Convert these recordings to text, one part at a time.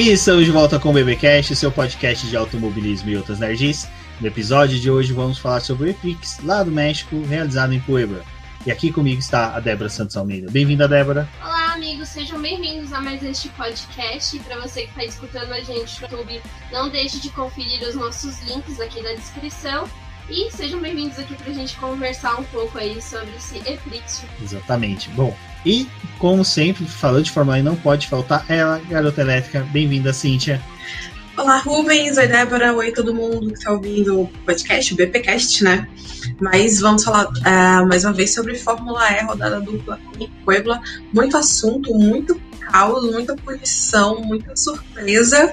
E estamos de volta com o BBcast, seu podcast de automobilismo e outras nerds. No episódio de hoje vamos falar sobre o EPIX, lá do México, realizado em Puebla. E aqui comigo está a Débora Santos Almeida. Bem-vinda, Débora. Olá, amigos, sejam bem-vindos a mais este podcast. E para você que está escutando a gente no YouTube, não deixe de conferir os nossos links aqui na descrição. E sejam bem-vindos aqui para a gente conversar um pouco aí sobre esse EPIX. Exatamente. Bom, e, como sempre, falando de Fórmula 1, não pode faltar ela, garota elétrica. Bem-vinda, Cíntia. Olá, Rubens. Oi, Débora. Oi, todo mundo que está ouvindo o podcast, o BPcast, né? Mas vamos falar uh, mais uma vez sobre Fórmula E, rodada dupla em Puebla. Muito assunto, muito caos, muita punição, muita surpresa.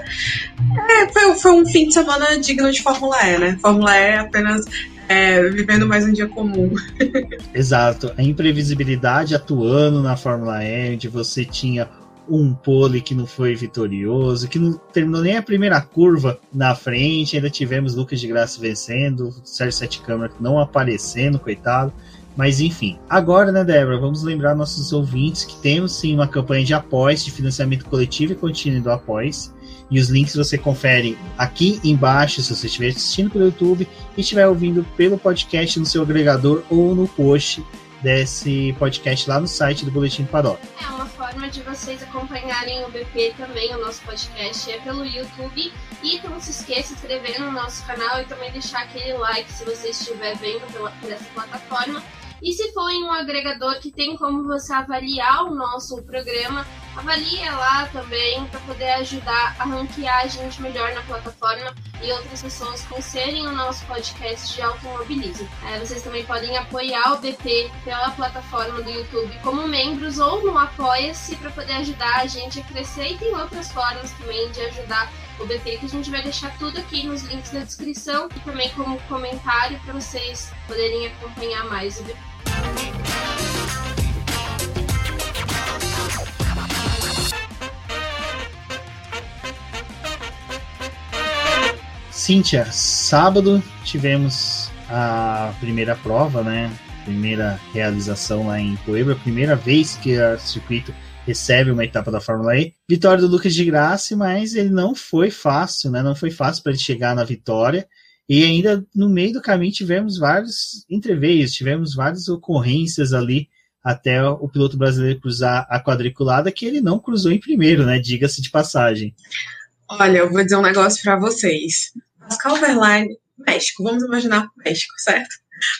É, foi, foi um fim de semana digno de Fórmula E, né? Fórmula E é apenas é, vivendo mais um dia comum. Exato. A imprevisibilidade atuando na Fórmula E, onde você tinha um pole que não foi vitorioso, que não terminou nem a primeira curva na frente, ainda tivemos Lucas de Graça vencendo, Sérgio Sete Câmara não aparecendo, coitado. Mas enfim, agora, né, Débora, vamos lembrar nossos ouvintes que temos sim uma campanha de apoios, de financiamento coletivo e contínuo do apoios. E os links você confere aqui embaixo se você estiver assistindo pelo YouTube e estiver ouvindo pelo podcast no seu agregador ou no post desse podcast lá no site do Boletim do. É uma forma de vocês acompanharem o BP também, o nosso podcast é pelo YouTube. E não se esqueça de se inscrever no nosso canal e também deixar aquele like se você estiver vendo pela, por essa plataforma. E se for em um agregador que tem como você avaliar o nosso programa, avalie lá também para poder ajudar a ranquear a gente melhor na plataforma e outras pessoas conhecerem o nosso podcast de automobilismo. É, vocês também podem apoiar o BP pela plataforma do YouTube como membros ou no Apoia-se para poder ajudar a gente a crescer e tem outras formas também de ajudar o BP que a gente vai deixar tudo aqui nos links da descrição e também como comentário para vocês poderem acompanhar mais o BP. Cíntia, sábado tivemos a primeira prova, né? Primeira realização lá em Puebla, primeira vez que o circuito recebe uma etapa da Fórmula E. Vitória do Lucas de Graça, mas ele não foi fácil, né? Não foi fácil para ele chegar na vitória. E ainda no meio do caminho tivemos vários entreveios, tivemos várias ocorrências ali até o piloto brasileiro cruzar a quadriculada que ele não cruzou em primeiro, né? Diga-se de passagem. Olha, eu vou dizer um negócio para vocês. Pascal Verlaine, México, vamos imaginar México, certo?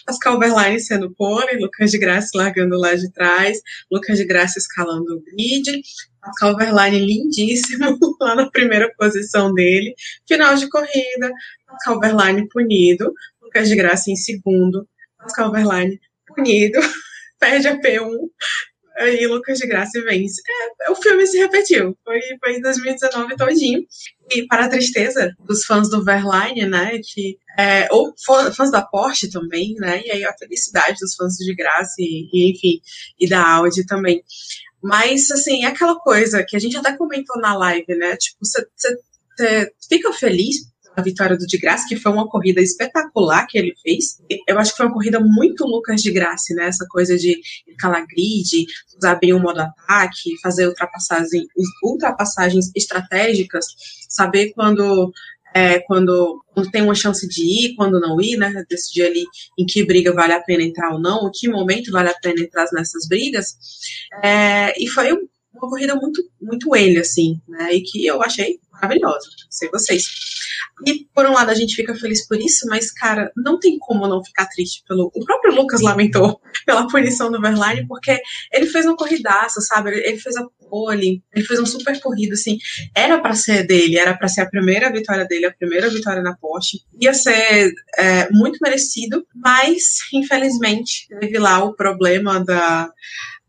Pascal Verlaine sendo pole, Lucas de Graça largando lá de trás, Lucas de Graça escalando o grid, Pascal Verlaine lindíssimo lá na primeira posição dele, final de corrida, Pascal Verlaine punido, Lucas de Graça em segundo, Pascal Verlaine punido, perde a P1, e Lucas de Graça vence. É, o filme se repetiu, foi, foi em 2019 todinho. E para a tristeza dos fãs do Verline, né, que, é, ou fãs da Porsche também, né, e aí a felicidade dos fãs de Graça e, e enfim, e da Audi também. Mas, assim, é aquela coisa que a gente até comentou na live, né, tipo, você fica feliz a vitória do de Graça, que foi uma corrida espetacular que ele fez. Eu acho que foi uma corrida muito Lucas de Graça, né? Essa coisa de calar grid, usar bem o modo ataque, fazer ultrapassagem, ultrapassagens estratégicas, saber quando é, quando, quando, tem uma chance de ir, quando não ir, né? Decidir ali em que briga vale a pena entrar ou não, em que momento vale a pena entrar nessas brigas. É, e foi uma corrida muito, muito ele, assim, né? E que eu achei maravilhosa, sei vocês. E por um lado a gente fica feliz por isso, mas cara, não tem como não ficar triste pelo. O próprio Lucas lamentou pela punição do Verlaine, porque ele fez uma corridaça, sabe? Ele fez a pole, ele fez um super corrido, assim. Era para ser dele, era para ser a primeira vitória dele, a primeira vitória na Porsche. Ia ser é, muito merecido, mas infelizmente teve lá o problema da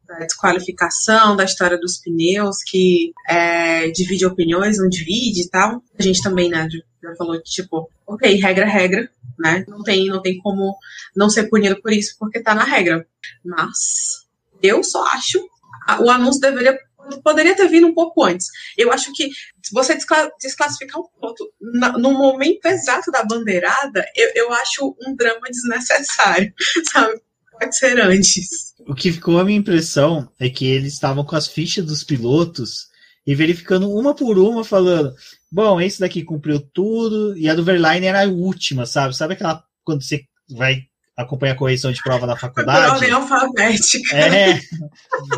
da desqualificação, da história dos pneus, que é, divide opiniões, não divide e tal. A gente também, né, já falou que, tipo, ok, regra é regra, né? Não tem, não tem como não ser punido por isso, porque tá na regra. Mas eu só acho o anúncio deveria poderia ter vindo um pouco antes. Eu acho que se você desclassificar um ponto no momento exato da bandeirada, eu, eu acho um drama desnecessário, sabe? Pode ser antes. O que ficou a minha impressão é que eles estavam com as fichas dos pilotos e verificando uma por uma, falando: bom, esse daqui cumpriu tudo, e a do Verline era a última, sabe? Sabe aquela quando você vai acompanhar a correção de prova na faculdade? Ordem alfabética. É,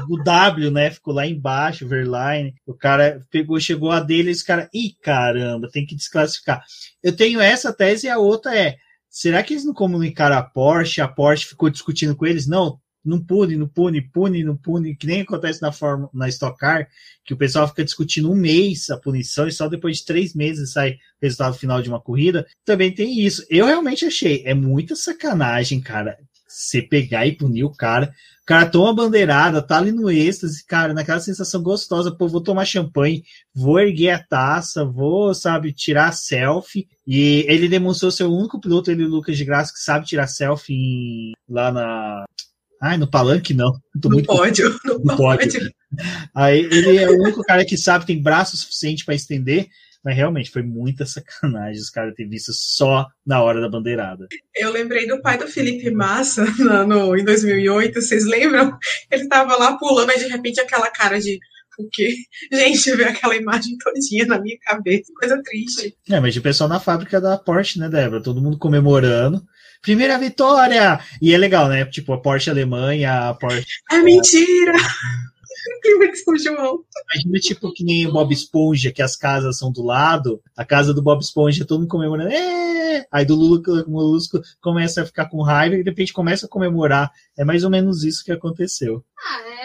o W, né? Ficou lá embaixo, Verline. O cara pegou, chegou a dele, e esse cara, ih, caramba, tem que desclassificar. Eu tenho essa tese e a outra é. Será que eles não comunicaram a Porsche? A Porsche ficou discutindo com eles? Não, não pune, não pune, pune, não pune, que nem acontece na, forma, na Stock Car, que o pessoal fica discutindo um mês a punição e só depois de três meses sai o resultado final de uma corrida. Também tem isso. Eu realmente achei, é muita sacanagem, cara, você pegar e punir o cara. O cara toma bandeirada, tá ali no êxtase, cara, naquela sensação gostosa, pô, vou tomar champanhe, vou erguer a taça, vou, sabe, tirar selfie. E ele demonstrou ser o único piloto, ele, Lucas de Graça, que sabe tirar selfie em, lá na Ai, no palanque não. Tô no muito... pódio. No, no pódio. pódio. Aí ele é o único cara que sabe, tem braço suficiente para estender, mas realmente foi muita sacanagem os caras terem visto só na hora da bandeirada. Eu lembrei do pai do Felipe Massa no, no em 2008, vocês lembram? Ele tava lá pulando e de repente aquela cara de o quê? Gente, ver aquela imagem todinha na minha cabeça, coisa triste. É, mas de pessoal na fábrica da Porsche, né, Débora? Todo mundo comemorando primeira vitória! E é legal, né? Tipo, a Porsche Alemanha, a Porsche. É mentira! Imagina, tipo, que nem o Bob Esponja, que as casas são do lado, a casa do Bob Esponja, todo mundo comemorando, é! Aí do Lula Molusco começa a ficar com raiva e de repente começa a comemorar. É mais ou menos isso que aconteceu. Ah, é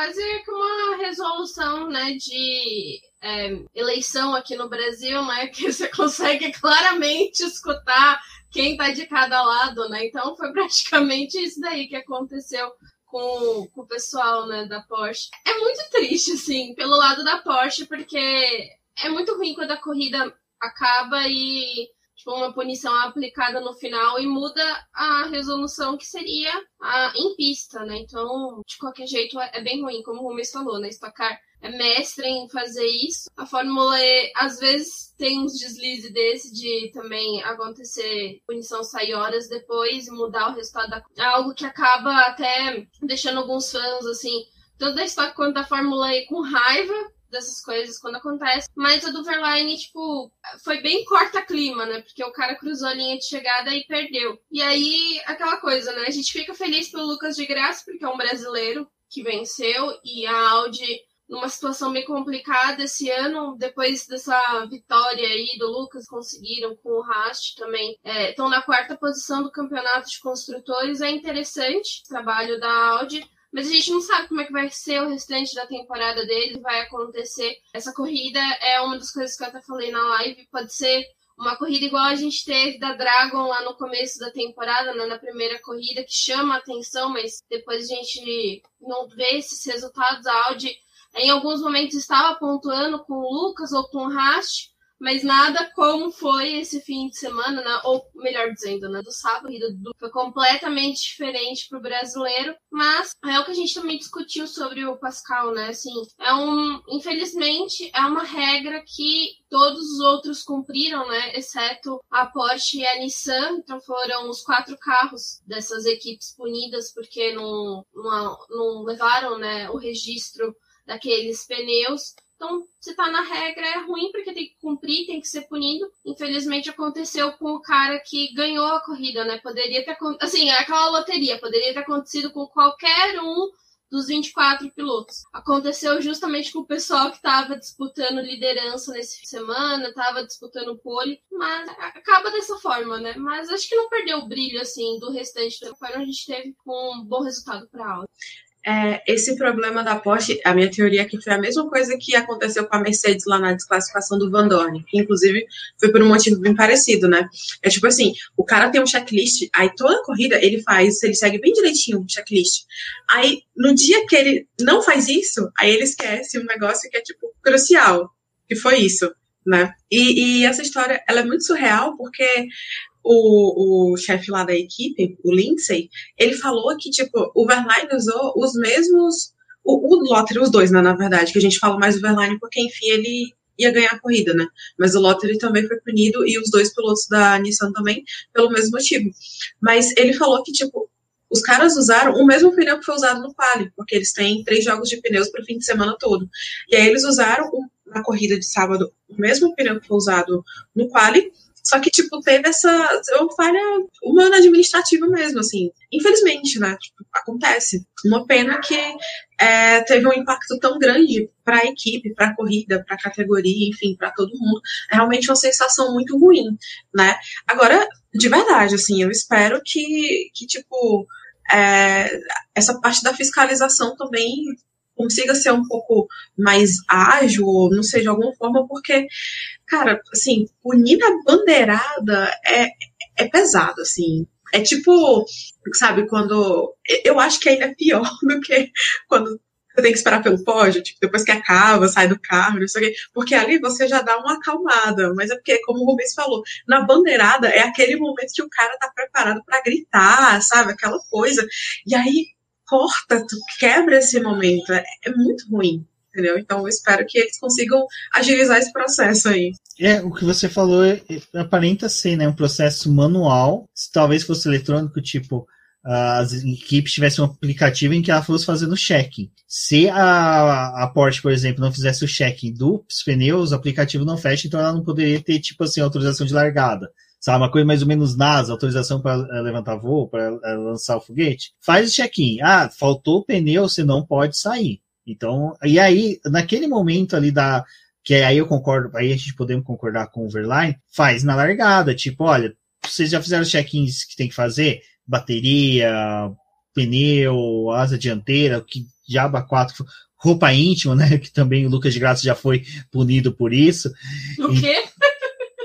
quase que uma resolução, né, de é, eleição aqui no Brasil, né, que você consegue claramente escutar quem tá de cada lado, né? Então foi praticamente isso daí que aconteceu com, com o pessoal, né, da Porsche. É muito triste, assim, pelo lado da Porsche, porque é muito ruim quando a corrida acaba e tipo, uma punição aplicada no final e muda a resolução que seria a, em pista, né? Então, de qualquer jeito, é, é bem ruim, como o Rubens falou, né? Estocar é mestre em fazer isso. A Fórmula E, às vezes, tem uns deslizes desse de também acontecer punição sair horas depois e mudar o resultado da. É algo que acaba até deixando alguns fãs, assim, tanto da Stock quanto da Fórmula E com raiva dessas coisas quando acontece. Mas a do Verline, tipo, foi bem corta-clima, né? Porque o cara cruzou a linha de chegada e perdeu. E aí, aquela coisa, né? A gente fica feliz pelo Lucas de Graça, porque é um brasileiro que venceu e a Audi numa situação bem complicada esse ano, depois dessa vitória aí do Lucas, conseguiram com o Rast também. Estão é, na quarta posição do campeonato de construtores. É interessante o trabalho da Audi. Mas a gente não sabe como é que vai ser o restante da temporada dele, vai acontecer. Essa corrida é uma das coisas que eu até falei na live. Pode ser uma corrida igual a gente teve da Dragon lá no começo da temporada, né, na primeira corrida, que chama a atenção, mas depois a gente não vê esses resultados. A Audi em alguns momentos estava pontuando com o Lucas ou com o Rast, mas nada como foi esse fim de semana, né? ou melhor dizendo, né? do sábado, do... foi completamente diferente para o brasileiro, mas é o que a gente também discutiu sobre o Pascal, né? Assim, é um, infelizmente, é uma regra que todos os outros cumpriram, né? Exceto a Porsche e a Nissan, então foram os quatro carros dessas equipes punidas porque não, não, não levaram, né, o registro daqueles pneus. Então, se tá na regra, é ruim porque tem que cumprir, tem que ser punido. Infelizmente, aconteceu com o cara que ganhou a corrida, né? Poderia ter assim, é aquela loteria, poderia ter acontecido com qualquer um dos 24 pilotos. Aconteceu justamente com o pessoal que estava disputando liderança nesse semana, estava disputando pole, mas acaba dessa forma, né? Mas acho que não perdeu o brilho assim do restante forma a gente teve um bom resultado para a aula é, esse problema da Porsche, a minha teoria é que foi a mesma coisa que aconteceu com a Mercedes lá na desclassificação do Van Dorn, que inclusive foi por um motivo bem parecido, né? É tipo assim, o cara tem um checklist, aí toda corrida ele faz, ele segue bem direitinho o checklist. Aí, no dia que ele não faz isso, aí ele esquece um negócio que é, tipo, crucial, que foi isso, né? E, e essa história, ela é muito surreal, porque o, o chefe lá da equipe, o Lindsay, ele falou que, tipo, o Verlaine usou os mesmos. O, o Lotter, os dois, né, na verdade, que a gente fala mais do Verlaine porque, enfim, ele ia ganhar a corrida, né? Mas o Lotter também foi punido e os dois pilotos da Nissan também, pelo mesmo motivo. Mas ele falou que, tipo, os caras usaram o mesmo pneu que foi usado no quali, porque eles têm três jogos de pneus para o fim de semana todo. E aí eles usaram na corrida de sábado o mesmo pneu que foi usado no quali, só que, tipo, teve essa falha humana administrativa mesmo, assim. Infelizmente, né? Tipo, acontece. Uma pena que é, teve um impacto tão grande para a equipe, para a corrida, para a categoria, enfim, para todo mundo. É realmente uma sensação muito ruim, né? Agora, de verdade, assim, eu espero que, que tipo, é, essa parte da fiscalização também consiga ser um pouco mais ágil, ou não sei, de alguma forma, porque, cara, assim, punir a bandeirada é, é pesado, assim. É tipo, sabe, quando. Eu acho que ainda é pior do que quando você tem que esperar pelo pódio, tipo, depois que acaba, sai do carro, não sei o quê, porque ali você já dá uma acalmada, mas é porque, como o Rubens falou, na bandeirada é aquele momento que o cara tá preparado para gritar, sabe, aquela coisa, e aí corta, tu quebra esse momento. É, é muito ruim entendeu? Então eu espero que eles consigam agilizar esse processo aí. É, o que você falou é, é, aparenta ser, né, um processo manual. Se talvez fosse eletrônico, tipo, as equipes tivessem um aplicativo em que ela fosse fazendo check-in. Se a, a Porsche, por exemplo, não fizesse o check-in dos pneus, o aplicativo não fecha, então ela não poderia ter, tipo assim, autorização de largada sabe, uma coisa mais ou menos NASA, autorização para eh, levantar voo, para eh, lançar o foguete, faz o check-in. Ah, faltou o pneu, você não pode sair. Então, e aí, naquele momento ali da. Que aí eu concordo, aí a gente podemos concordar com o Overline, faz na largada, tipo, olha, vocês já fizeram os check-ins que tem que fazer? Bateria, pneu, asa dianteira, que diaba 4, roupa íntima, né? Que também o Lucas de Graça já foi punido por isso. O quê?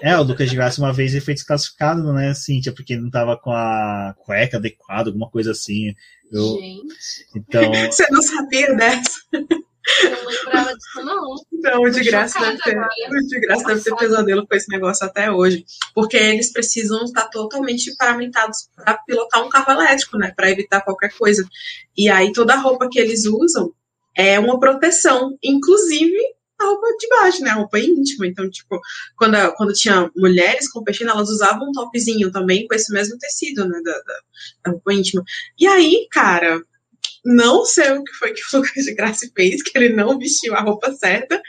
É, o Lucas de Graça uma vez ele foi desclassificado, né, Cíntia, porque não tava com a cueca adequada, alguma coisa assim. Eu, Gente. Então... Você não sabia dessa? Eu não lembrava disso, não. Não, o de graça deve ter, o de graça deve ter pesadelo com esse negócio até hoje. Porque eles precisam estar totalmente paramentados para pilotar um carro elétrico, né? Para evitar qualquer coisa. E aí toda a roupa que eles usam é uma proteção. Inclusive roupa de baixo, né? A roupa íntima. Então, tipo, quando, quando tinha mulheres competindo, elas usavam um topzinho também com esse mesmo tecido, né? Da, da, da roupa íntima. E aí, cara, não sei o que foi que o Lucas de Graça fez, que ele não vestiu a roupa certa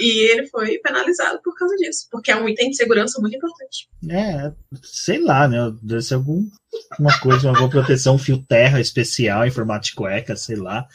e ele foi penalizado por causa disso, porque é um item de segurança muito importante. É, sei lá, né? Deve ser alguma coisa, alguma proteção fio terra especial em formato de cueca, sei lá.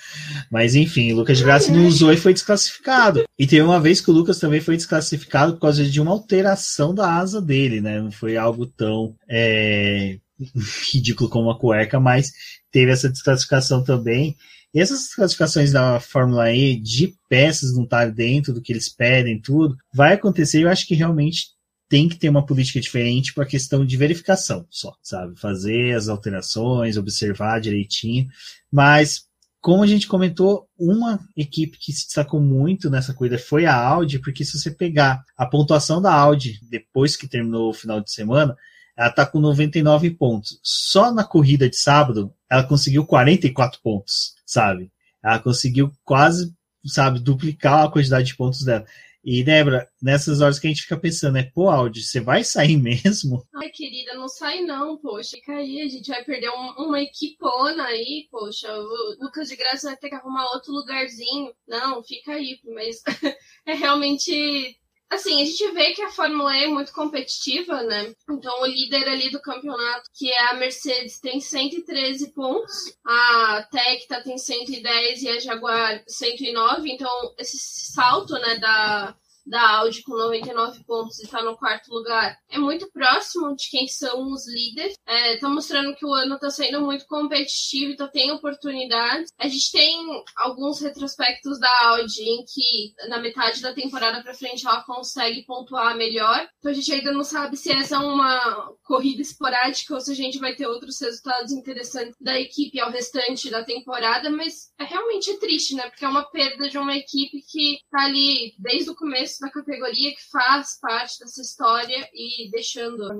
Mas enfim, Lucas de Graça não usou e foi desclassificado. E teve uma vez que o Lucas também foi desclassificado por causa de uma alteração da asa dele, né? Não foi algo tão. É ridículo como uma cueca, mas teve essa desclassificação também. E essas desclassificações da Fórmula E de peças não estar dentro do que eles pedem, tudo, vai acontecer. Eu acho que realmente tem que ter uma política diferente para a questão de verificação só, sabe? Fazer as alterações, observar direitinho. Mas, como a gente comentou, uma equipe que se destacou muito nessa corrida foi a Audi, porque se você pegar a pontuação da Audi depois que terminou o final de semana, ela está com 99 pontos. Só na corrida de sábado, ela conseguiu 44 pontos, sabe? Ela conseguiu quase, sabe, duplicar a quantidade de pontos dela. E, Débora, nessas horas que a gente fica pensando, é, pô, Audi, você vai sair mesmo? Ai, querida, não sai não, poxa. Fica aí, a gente vai perder um, uma equipona aí, poxa. O Lucas de Graça vai ter que arrumar outro lugarzinho. Não, fica aí, mas é realmente Assim, a gente vê que a Fórmula E é muito competitiva, né? Então, o líder ali do campeonato, que é a Mercedes, tem 113 pontos, a Tecta tem 110 e a Jaguar 109. Então, esse salto, né, da, da Audi com 99 pontos e está no quarto lugar é muito próximo de quem são os líderes. Está é, tá mostrando que o ano está sendo muito competitivo, então tem oportunidades. A gente tem alguns retrospectos da Audi em que na metade da temporada para frente ela consegue pontuar melhor. Então a gente ainda não sabe se essa é uma corrida esporádica ou se a gente vai ter outros resultados interessantes da equipe ao restante da temporada, mas é realmente triste, né? Porque é uma perda de uma equipe que tá ali desde o começo da categoria que faz parte dessa história e deixando.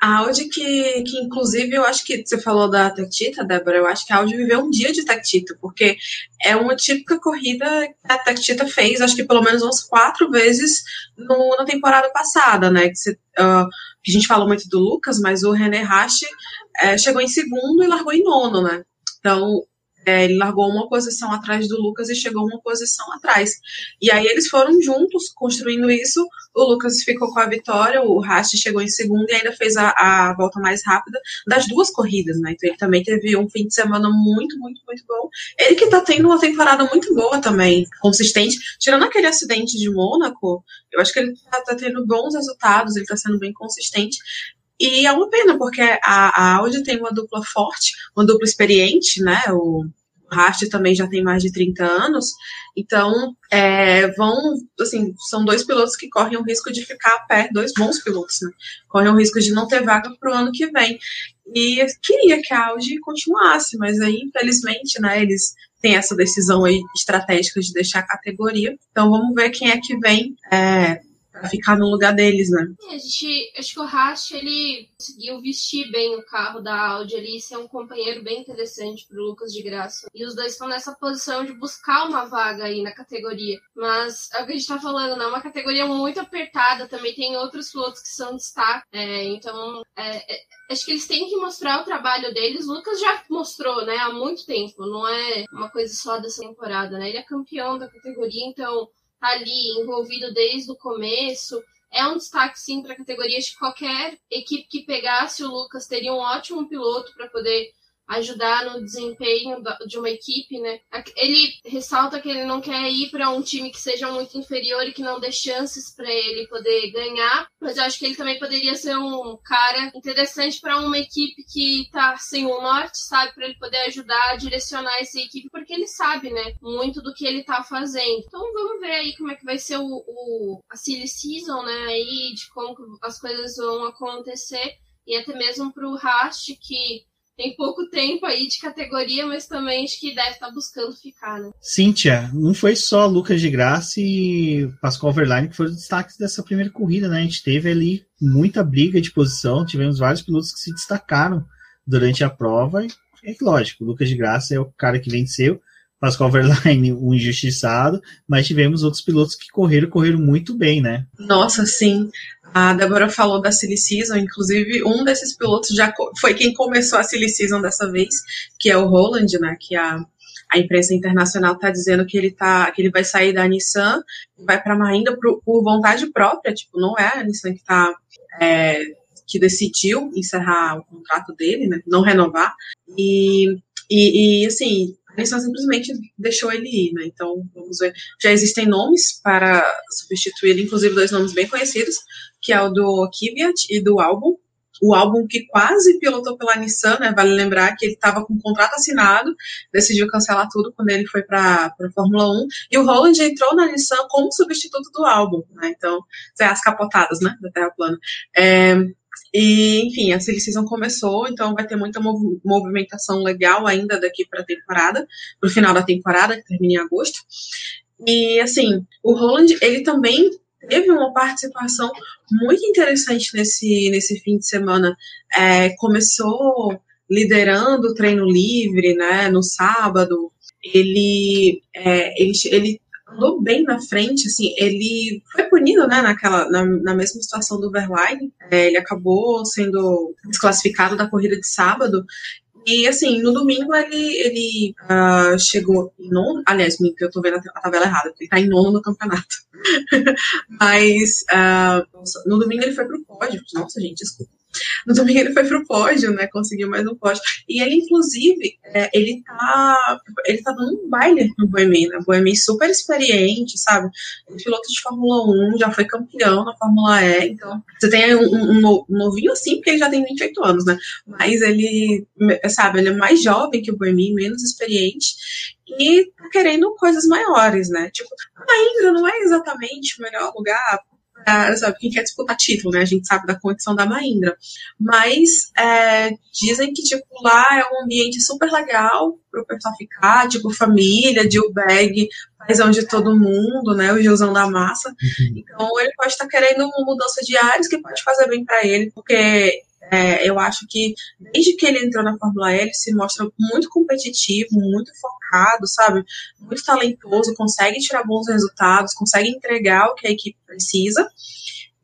A Audi que, que inclusive, eu acho que você falou da Tactita, Débora, eu acho que a Audi viveu um dia de Tactita, porque é uma típica corrida que a Tactita fez, acho que pelo menos umas quatro vezes no, na temporada passada, né? Que, você, uh, que a gente falou muito do Lucas, mas o René Rache é, chegou em segundo e largou em nono, né? Então, é, ele largou uma posição atrás do Lucas e chegou uma posição atrás. E aí eles foram juntos construindo isso. O Lucas ficou com a vitória, o Rast chegou em segundo e ainda fez a, a, volta mais rápida das duas corridas, né? Então ele também teve um fim de semana muito, muito, muito bom. Ele que tá tendo uma temporada muito boa também, consistente. Tirando aquele acidente de Mônaco, eu acho que ele tá, tá tendo bons resultados, ele tá sendo bem consistente. E é uma pena, porque a, a Audi tem uma dupla forte, uma dupla experiente, né? O, Rast também já tem mais de 30 anos, então é, vão, assim, são dois pilotos que correm o risco de ficar a pé, dois bons pilotos, né? Correm o risco de não ter vaga para o ano que vem. E queria que a Audi continuasse, mas aí, infelizmente, né, eles têm essa decisão aí estratégica de deixar a categoria. Então vamos ver quem é que vem é, para ficar no lugar deles, né? É, a gente, acho que o Rast ele conseguiu vestir bem o carro da Audi ali, ser um companheiro bem interessante pro Lucas de Graça. E os dois estão nessa posição de buscar uma vaga aí na categoria. Mas é o que a gente tá falando, né? Uma categoria muito apertada, também tem outros pilotos que são destaque. É, então, é, é, acho que eles têm que mostrar o trabalho deles. O Lucas já mostrou, né, há muito tempo, não é uma coisa só dessa temporada, né? Ele é campeão da categoria, então ali envolvido desde o começo. É um destaque, sim, para a categoria de qualquer equipe que pegasse o Lucas teria um ótimo piloto para poder ajudar no desempenho de uma equipe, né? Ele ressalta que ele não quer ir para um time que seja muito inferior e que não dê chances para ele poder ganhar, mas eu acho que ele também poderia ser um cara interessante para uma equipe que tá sem o norte, sabe, para ele poder ajudar a direcionar essa equipe, porque ele sabe, né, muito do que ele tá fazendo. Então vamos ver aí como é que vai ser o, o a silly season, né, aí de como as coisas vão acontecer e até mesmo para o Rast que tem pouco tempo aí de categoria, mas também acho que deve estar tá buscando ficar, né? Cíntia, não foi só Lucas de Graça e Pascoal Verlaine que foram os destaques dessa primeira corrida, né? A gente teve ali muita briga de posição, tivemos vários pilotos que se destacaram durante a prova. E, é lógico, Lucas de Graça é o cara que venceu, Pascoal Verlaine, um injustiçado, mas tivemos outros pilotos que correram, correram muito bem, né? Nossa, sim. A Débora falou da Silly Season, inclusive um desses pilotos já foi quem começou a Silly Season dessa vez, que é o Roland, né? Que a, a imprensa internacional está dizendo que ele tá, que ele vai sair da Nissan vai para a Mahindra por, por, vontade própria, tipo, não é a Nissan que está é, que decidiu encerrar o contrato dele, né? Não renovar. E, e, e assim, Nissan simplesmente deixou ele ir, né? Então, vamos ver. Já existem nomes para substituir ele, inclusive dois nomes bem conhecidos, que é o do Kvyat e do álbum. O álbum que quase pilotou pela Nissan, né? Vale lembrar que ele estava com um contrato assinado, decidiu cancelar tudo quando ele foi para a Fórmula 1. E o Roland entrou na Nissan como substituto do álbum, né? Então, as capotadas, né? Da Terra plana. É, e, enfim, a Silly Season começou, então vai ter muita mov movimentação legal ainda daqui para a temporada, para o final da temporada, que termina em agosto. E, assim, o Roland, ele também teve uma participação muito interessante nesse, nesse fim de semana. É, começou liderando o treino livre, né, no sábado. Ele, é, ele, ele andou bem na frente, assim, ele foi punido, né, naquela, na, na mesma situação do Verlaine, é, ele acabou sendo desclassificado da corrida de sábado, e assim, no domingo ele, ele uh, chegou em nono. Aliás, eu tô vendo a tabela errada, ele tá em nono no campeonato. Mas uh, no domingo ele foi pro pódio. Nossa, gente, desculpa. No domingo ele foi pro pódio, né? Conseguiu mais um pódio. E ele, inclusive, é, ele tá. Ele tá dando um baile no Boemia, né? Boemia super experiente, sabe? É piloto de Fórmula 1, já foi campeão na Fórmula E. Então, você tem um, um, um novinho assim, porque ele já tem 28 anos, né? Mas ele, sabe, ele é mais jovem que o Boemia, menos experiente e tá querendo coisas maiores, né? Tipo, a Indra não é exatamente o melhor lugar sabe, quem quer disputar título, né? A gente sabe da condição da Mahindra. Mas é, dizem que, tipo, lá é um ambiente super legal pro pessoal ficar, tipo, família, Jill Bag, paizão de todo mundo, né? O Gilzão da massa. Uhum. Então ele pode estar tá querendo uma mudança de áreas que pode fazer bem para ele, porque é, eu acho que desde que ele entrou na Fórmula E, ele se mostra muito competitivo, muito focado, sabe? Muito talentoso, consegue tirar bons resultados, consegue entregar o que a equipe precisa.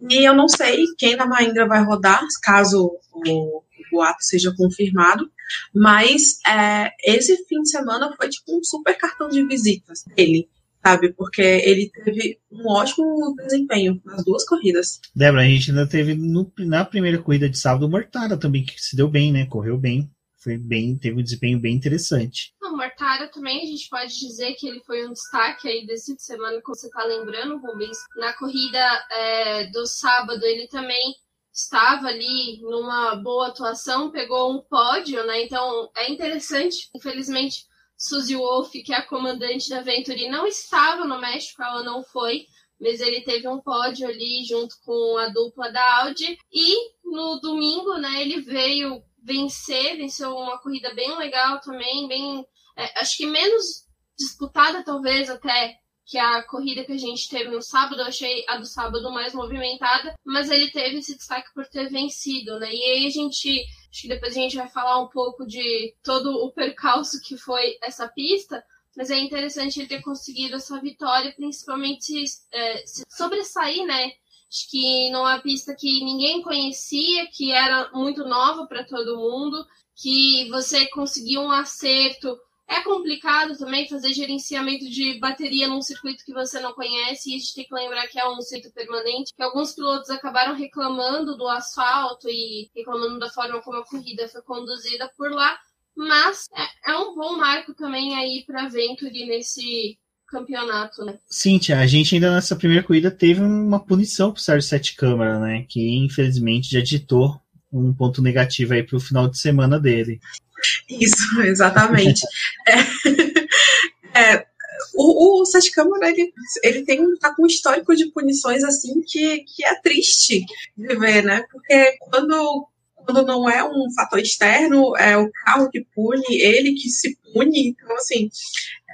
E eu não sei quem da Mahindra vai rodar, caso o, o ato seja confirmado, mas é, esse fim de semana foi tipo um super cartão de visitas dele sabe? Porque ele teve um ótimo desempenho nas duas corridas. Débora, a gente ainda teve no, na primeira corrida de sábado o Mortara também, que se deu bem, né? Correu bem. Foi bem, teve um desempenho bem interessante. O Mortara também, a gente pode dizer que ele foi um destaque aí desse fim de semana, como você tá lembrando, Rubens. Na corrida é, do sábado, ele também estava ali numa boa atuação, pegou um pódio, né? Então é interessante. Infelizmente, Suzy Wolf, que é a comandante da Venturi, não estava no México, ela não foi, mas ele teve um pódio ali junto com a dupla da Audi. E no domingo, né, ele veio vencer, venceu uma corrida bem legal também, bem, é, acho que menos disputada talvez até que a corrida que a gente teve no sábado, eu achei a do sábado mais movimentada, mas ele teve esse destaque por ter vencido, né? E aí a gente Acho que depois a gente vai falar um pouco de todo o percalço que foi essa pista, mas é interessante ele ter conseguido essa vitória, principalmente é, sobressair, né? Acho que numa pista que ninguém conhecia, que era muito nova para todo mundo, que você conseguiu um acerto é complicado também fazer gerenciamento de bateria num circuito que você não conhece, e a gente tem que lembrar que é um circuito permanente, que alguns pilotos acabaram reclamando do asfalto e reclamando da forma como a corrida foi conduzida por lá, mas é, é um bom marco também aí para Venturi nesse campeonato, né? Cíntia, a gente ainda nessa primeira corrida teve uma punição pro Sérgio Sete Câmara, né? Que infelizmente já ditou um ponto negativo aí pro final de semana dele. Isso, exatamente. é, é, o, o Sete Câmara, ele, ele tem, tá com um histórico de punições assim que, que é triste de ver, né? Porque quando, quando não é um fator externo, é o carro que pune, ele que se pune. Então, assim,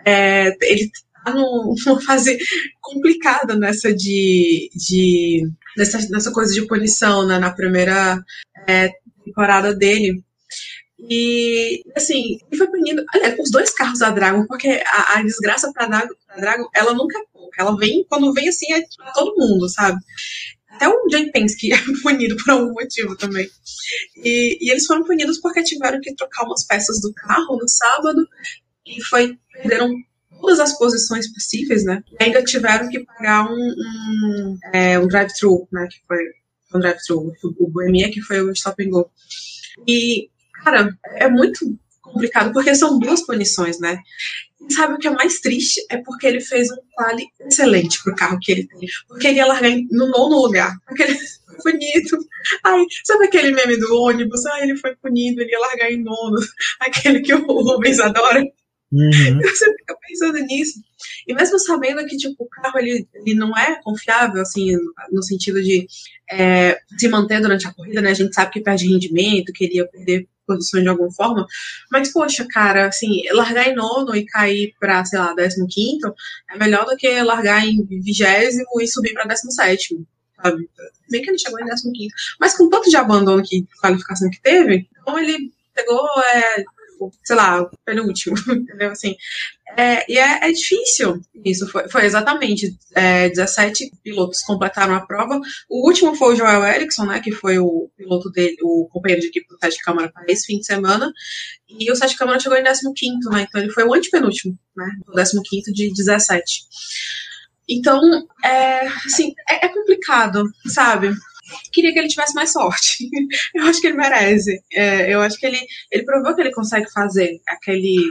é, ele tá numa fase complicada nessa de. de nessa, nessa coisa de punição, né? Na primeira é, temporada dele. E, assim, ele foi punido. Aliás, os dois carros da Dragon, porque a, a desgraça pra Dragon, pra Dragon, ela nunca é pouca. Ela vem, quando vem assim, é pra todo mundo, sabe? Até o Jay Penske é punido por algum motivo também. E, e, eles foram punidos porque tiveram que trocar umas peças do carro no sábado e foi perderam todas as posições possíveis, né? E ainda tiveram que pagar um, um, é, um drive-thru, né? Que foi um drive-thru, o Bohemia, que foi o stop and go. E Cara, é muito complicado, porque são duas punições, né? E sabe o que é mais triste? É porque ele fez um quali excelente pro carro que ele tem. Porque ele ia largar no nono lugar. Porque ele foi punido. Ai, sabe aquele meme do ônibus? Ai, ele foi punido, ele ia largar em nono. Aquele que o Rubens adora. Uhum. Você fica pensando nisso. E mesmo sabendo que tipo, o carro ele, ele não é confiável, assim, no sentido de é, se manter durante a corrida, né? A gente sabe que perde rendimento, que ele ia perder posições de alguma forma. Mas, poxa, cara, assim, largar em nono e cair para, sei lá, décimo quinto é melhor do que largar em vigésimo e subir para décimo sétimo, sabe? Bem que ele chegou em décimo quinto. Mas com tanto de abandono que qualificação que teve, então ele pegou, é, sei lá, penúltimo, entendeu? Assim, é, e é, é, difícil isso. Foi, foi exatamente é, 17 pilotos completaram a prova. O último foi o Joel Erickson, né, que foi o piloto dele, o companheiro de equipe do Sete Câmara para esse fim de semana. E o Sete Câmara chegou em 15, né? Então ele foi o antepenúltimo, né? O 15 de 17. Então, é, assim, é, é complicado, sabe? Queria que ele tivesse mais sorte. eu acho que ele merece. É, eu acho que ele, ele provou que ele consegue fazer aquele,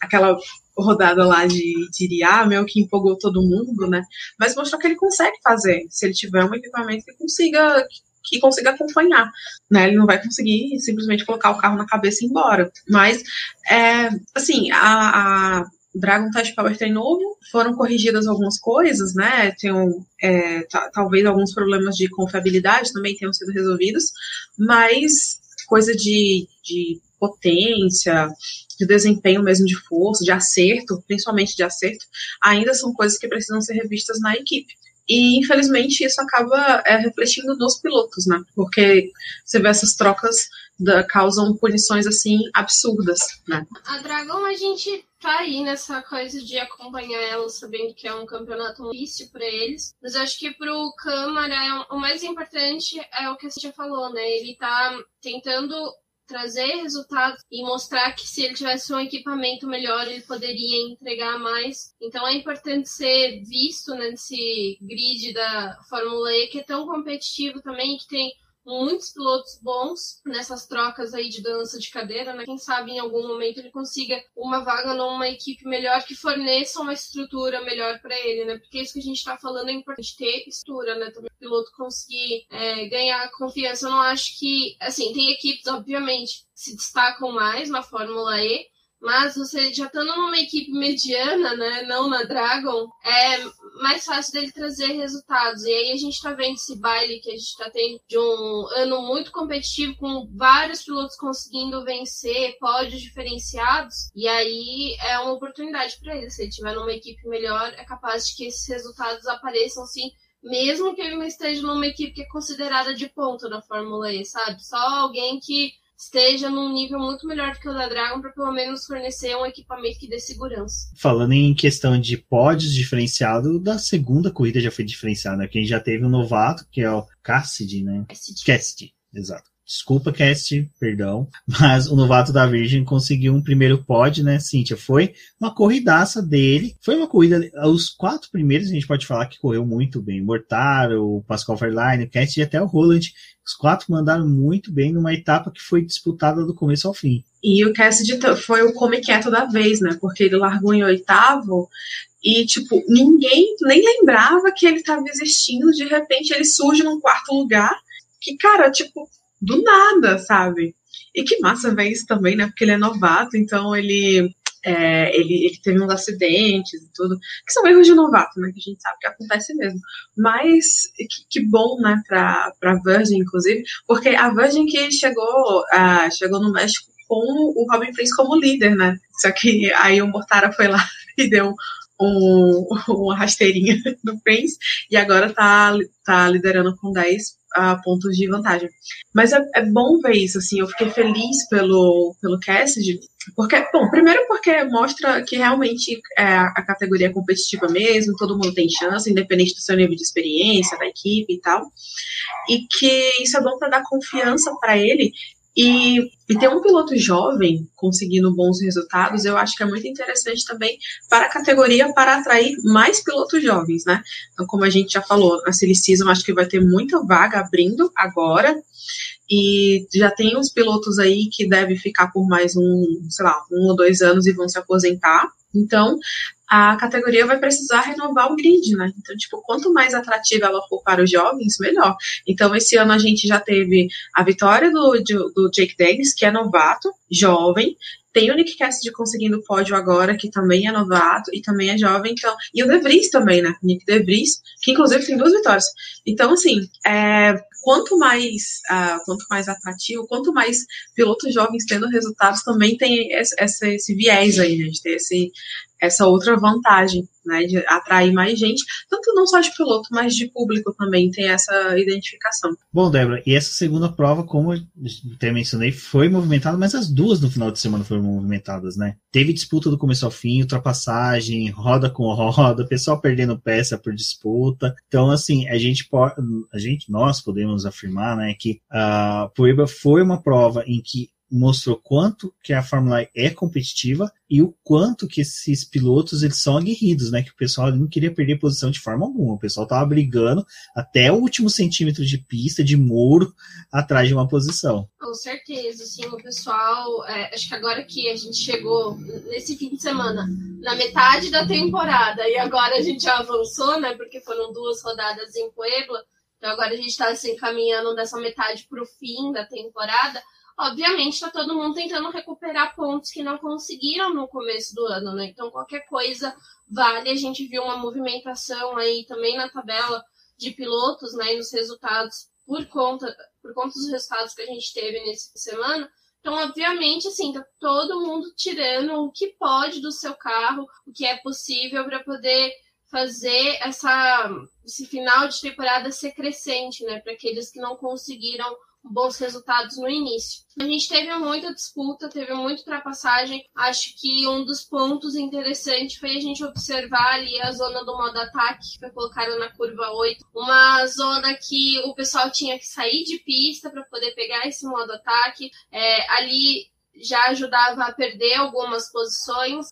aquela rodada lá de, de Iriá, que empolgou todo mundo, né? Mas mostrou que ele consegue fazer, se ele tiver um equipamento que consiga que consiga acompanhar, né? Ele não vai conseguir simplesmente colocar o carro na cabeça e ir embora. Mas, é, assim, a, a Dragon Test Powertrain novo, foram corrigidas algumas coisas, né? Tem é, talvez alguns problemas de confiabilidade também tenham sido resolvidos, mas coisa de, de potência, de desempenho mesmo de força, de acerto, principalmente de acerto, ainda são coisas que precisam ser revistas na equipe. E infelizmente isso acaba é, refletindo nos pilotos, né? Porque você vê essas trocas da, causam punições assim absurdas, né? A Dragon a gente tá aí nessa coisa de acompanhar ela, sabendo que é um campeonato difícil para eles. Mas acho que pro Câmara o mais importante é o que a gente falou, né? Ele tá tentando trazer resultados e mostrar que se ele tivesse um equipamento melhor, ele poderia entregar mais. Então é importante ser visto nesse grid da Fórmula E, que é tão competitivo também, que tem muitos pilotos bons nessas trocas aí de dança de cadeira, né? Quem sabe em algum momento ele consiga uma vaga numa equipe melhor que forneça uma estrutura melhor para ele, né? Porque isso que a gente está falando é importante ter estrutura, né? Também o piloto conseguir é, ganhar confiança. Eu não acho que, assim, tem equipes, obviamente, que se destacam mais na Fórmula E, mas você já estando numa equipe mediana, né, não na Dragon, é mais fácil dele trazer resultados. E aí a gente está vendo esse baile que a gente está tendo de um ano muito competitivo, com vários pilotos conseguindo vencer, pódios diferenciados. E aí é uma oportunidade para ele. Se ele tiver numa equipe melhor, é capaz de que esses resultados apareçam sim mesmo que ele não esteja numa equipe que é considerada de ponta na Fórmula E, sabe? Só alguém que esteja num nível muito melhor do que o da Dragon para pelo menos fornecer um equipamento que dê segurança. Falando em questão de pódios diferenciado, da segunda corrida já foi diferenciado, né? Quem já teve um novato, que é o Cassidy, né? Cassidy. Cassidy, exato. Desculpa, Cast, perdão. Mas o novato da Virgin conseguiu um primeiro pod, né, Cíntia? Foi uma corridaça dele. Foi uma corrida. Os quatro primeiros a gente pode falar que correu muito bem. O Mortaro, o Pascal Fairline, o Cast e até o Roland. Os quatro mandaram muito bem numa etapa que foi disputada do começo ao fim. E o Cassidy foi o come quieto da vez, né? Porque ele largou em oitavo e, tipo, ninguém nem lembrava que ele estava existindo. De repente, ele surge num quarto lugar. Que, cara, tipo, do nada, sabe? E que massa ver isso também, né? Porque ele é novato, então ele, é, ele, ele teve uns acidentes e tudo, que são erros de novato, né? Que a gente sabe que acontece mesmo. Mas que, que bom, né, pra, pra Virgin, inclusive, porque a Virgin que chegou, chegou no México com o Robin Prince como líder, né? Só que aí o Mortara foi lá e deu um, uma rasteirinha do Prince e agora tá, tá liderando com 10 a pontos de vantagem. Mas é, é, bom ver isso, assim, eu fiquei feliz pelo, pelo Cassidy, porque, bom, primeiro porque mostra que realmente é, a categoria é competitiva mesmo, todo mundo tem chance, independente do seu nível de experiência, da equipe e tal, e que isso é bom para dar confiança para ele e, e ter um piloto jovem conseguindo bons resultados, eu acho que é muito interessante também para a categoria para atrair mais pilotos jovens, né? Então, como a gente já falou, a Silly Season acho que vai ter muita vaga abrindo agora. E já tem uns pilotos aí que devem ficar por mais um, sei lá, um ou dois anos e vão se aposentar. Então, a categoria vai precisar renovar o grid, né? Então, tipo, quanto mais atrativa ela for para os jovens, melhor. Então, esse ano a gente já teve a vitória do, do Jake Dennis, que é novato, jovem, tem o Nick Cassidy conseguindo pódio agora, que também é novato e também é jovem, então. E o De Vries também, né? Nick De Vries, que inclusive tem duas vitórias. Então, assim, é, quanto mais uh, quanto mais atrativo, quanto mais pilotos jovens tendo resultados, também tem esse, esse, esse viés aí, né? De ter esse, essa outra vantagem, né, de atrair mais gente, tanto não só de piloto, mas de público também tem essa identificação. Bom, Débora, e essa segunda prova, como eu até mencionei, foi movimentada, mas as duas no final de semana foram movimentadas, né? Teve disputa do começo ao fim, ultrapassagem, roda com roda, pessoal perdendo peça por disputa. Então, assim, a gente pode, a gente, nós podemos afirmar, né, que a Poiba foi uma prova em que mostrou quanto que a Fórmula E é competitiva e o quanto que esses pilotos eles são aguerridos, né? Que o pessoal não queria perder posição de forma alguma. O pessoal tava brigando até o último centímetro de pista, de muro, atrás de uma posição. Com certeza, sim, o pessoal. É, acho que agora que a gente chegou nesse fim de semana, na metade da temporada, e agora a gente já avançou, né? Porque foram duas rodadas em Puebla. Então agora a gente está se assim, encaminhando dessa metade para o fim da temporada obviamente está todo mundo tentando recuperar pontos que não conseguiram no começo do ano, né? Então qualquer coisa vale. A gente viu uma movimentação aí também na tabela de pilotos, né? E nos resultados por conta, por conta dos resultados que a gente teve nessa semana. Então, obviamente, assim, tá todo mundo tirando o que pode do seu carro, o que é possível para poder fazer essa, esse final de temporada ser crescente, né? Para aqueles que não conseguiram bons resultados no início. A gente teve muita disputa, teve muita ultrapassagem. Acho que um dos pontos interessantes foi a gente observar ali a zona do modo ataque, que foi colocada na curva 8. Uma zona que o pessoal tinha que sair de pista para poder pegar esse modo ataque. É, ali já ajudava a perder algumas posições.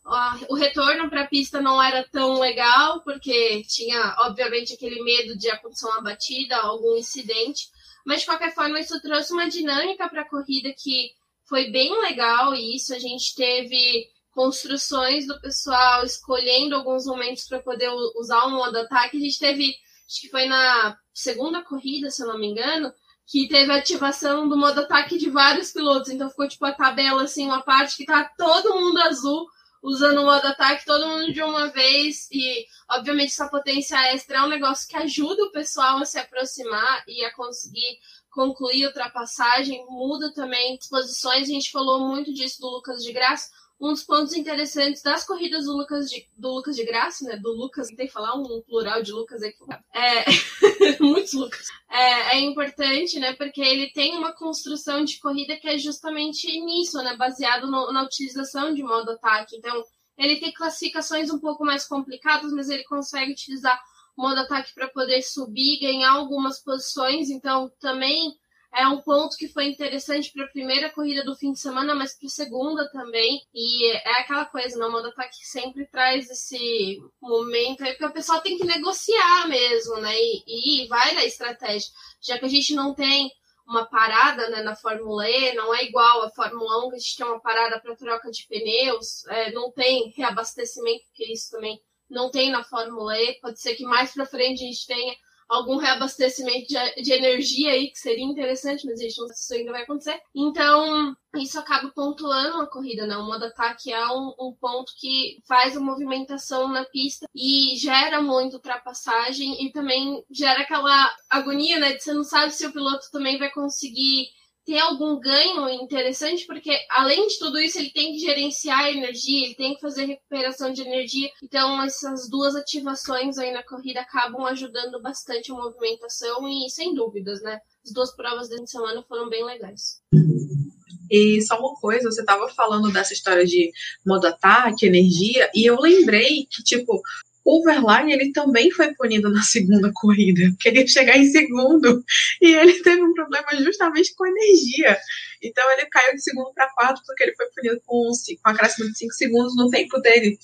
O retorno para a pista não era tão legal, porque tinha, obviamente, aquele medo de acontecer uma batida, algum incidente. Mas, de qualquer forma, isso trouxe uma dinâmica para a corrida que foi bem legal. E isso a gente teve construções do pessoal escolhendo alguns momentos para poder usar o modo ataque. A gente teve, acho que foi na segunda corrida, se eu não me engano, que teve ativação do modo ataque de vários pilotos. Então ficou tipo a tabela, assim, uma parte que tá todo mundo azul usando o modo ataque, todo mundo de uma vez. E, obviamente, essa potência extra é um negócio que ajuda o pessoal a se aproximar e a conseguir concluir ultrapassagem. Muda também posições. A gente falou muito disso do Lucas de Graça um dos pontos interessantes das corridas do Lucas de, do Lucas de Graça, né? Do Lucas, tem que falar um plural de Lucas aqui. É, muitos Lucas. É, é, importante, né? Porque ele tem uma construção de corrida que é justamente nisso, né? Baseado no, na utilização de modo ataque. Então, ele tem classificações um pouco mais complicadas, mas ele consegue utilizar modo ataque para poder subir, ganhar algumas posições. Então, também é um ponto que foi interessante para a primeira corrida do fim de semana, mas para a segunda também. E é aquela coisa, né? O ataque sempre traz esse momento aí, porque o pessoal tem que negociar mesmo, né? E, e vai na estratégia. Já que a gente não tem uma parada né, na Fórmula E, não é igual a Fórmula 1, que a gente tem uma parada para troca de pneus, é, não tem reabastecimento, que isso também não tem na Fórmula E. Pode ser que mais para frente a gente tenha algum reabastecimento de, de, energia aí, que seria interessante, mas a gente não sabe se isso ainda vai acontecer. Então, isso acaba pontuando a corrida, né? O modo ataque é um, um, ponto que faz a movimentação na pista e gera muito ultrapassagem e também gera aquela agonia, né? De você não sabe se o piloto também vai conseguir ter algum ganho interessante, porque além de tudo isso, ele tem que gerenciar a energia, ele tem que fazer recuperação de energia. Então, essas duas ativações aí na corrida acabam ajudando bastante a movimentação e, sem dúvidas, né? As duas provas dessa semana foram bem legais. E só uma coisa, você estava falando dessa história de modo ataque, energia, e eu lembrei que, tipo, o Verlaine ele também foi punido na segunda corrida, queria chegar em segundo e ele teve um problema justamente com energia. Então ele caiu de segundo para quarto porque ele foi punido com, com acréscimo de 5 segundos no tempo dele.